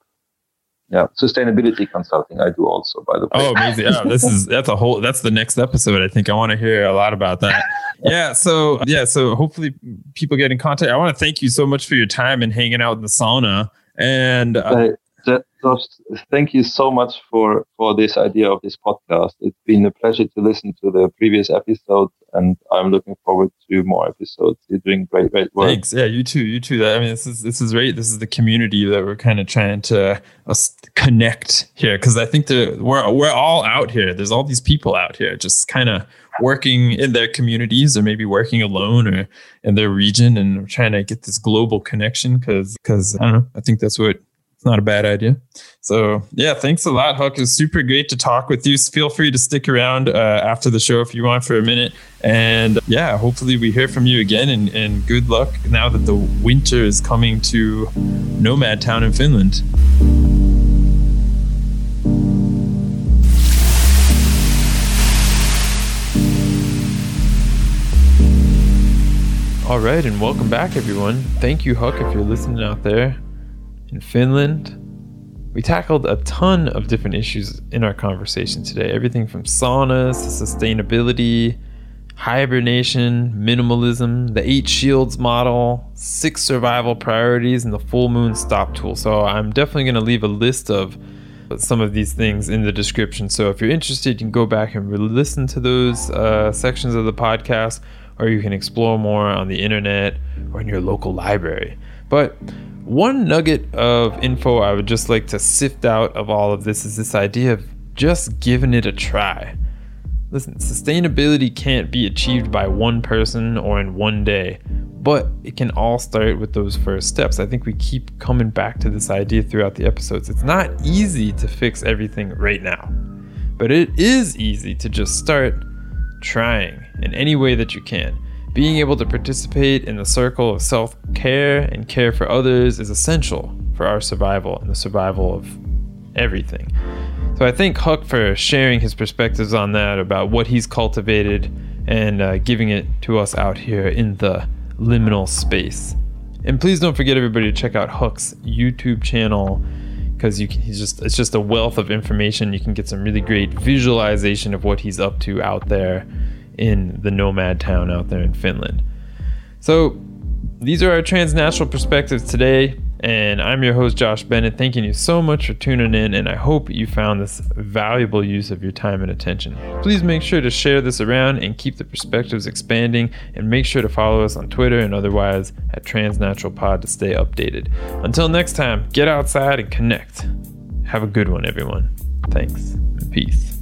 B: Yeah, sustainability consulting I do also, by the way.
A: Oh, amazing! Yeah, this is that's a whole that's the next episode. I think I want to hear a lot about that. Yeah, so yeah, so hopefully people get in contact. I want to thank you so much for your time and hanging out in the sauna. And uh,
B: thank you so much for for this idea of this podcast. It's been a pleasure to listen to the previous episodes, and I'm looking forward to more episodes. You're doing great, great work.
A: Thanks. Yeah, you too. You too. I mean, this is this is great. This is the community that we're kind of trying to uh, connect here because I think we're we're all out here. There's all these people out here, just kind of working in their communities or maybe working alone or in their region and trying to get this global connection because because I don't know. I think that's what not a bad idea. So yeah, thanks a lot, Huck. It's super great to talk with you. Feel free to stick around uh, after the show if you want for a minute. And yeah, hopefully we hear from you again. And, and good luck now that the winter is coming to Nomad Town in Finland. All right, and welcome back, everyone. Thank you, Huck, if you're listening out there in Finland. We tackled a ton of different issues in our conversation today everything from saunas to sustainability, hibernation, minimalism, the eight shields model, six survival priorities, and the full moon stop tool. So I'm definitely going to leave a list of some of these things in the description. So if you're interested, you can go back and listen to those uh, sections of the podcast, or you can explore more on the internet or in your local library. But one nugget of info I would just like to sift out of all of this is this idea of just giving it a try. Listen, sustainability can't be achieved by one person or in one day, but it can all start with those first steps. I think we keep coming back to this idea throughout the episodes. It's not easy to fix everything right now, but it is easy to just start trying in any way that you can. Being able to participate in the circle of self care and care for others is essential for our survival and the survival of everything. So I thank Huck for sharing his perspectives on that about what he's cultivated and uh, giving it to us out here in the liminal space. And please don't forget everybody to check out Huck's YouTube channel because you can, he's just it's just a wealth of information. You can get some really great visualization of what he's up to out there in the nomad town out there in Finland. So, these are our transnational perspectives today, and I'm your host, Josh Bennett. Thanking you so much for tuning in, and I hope you found this valuable use of your time and attention. Please make sure to share this around and keep the perspectives expanding, and make sure to follow us on Twitter and otherwise at Transnatural Pod to stay updated. Until next time, get outside and connect. Have a good one, everyone. Thanks peace.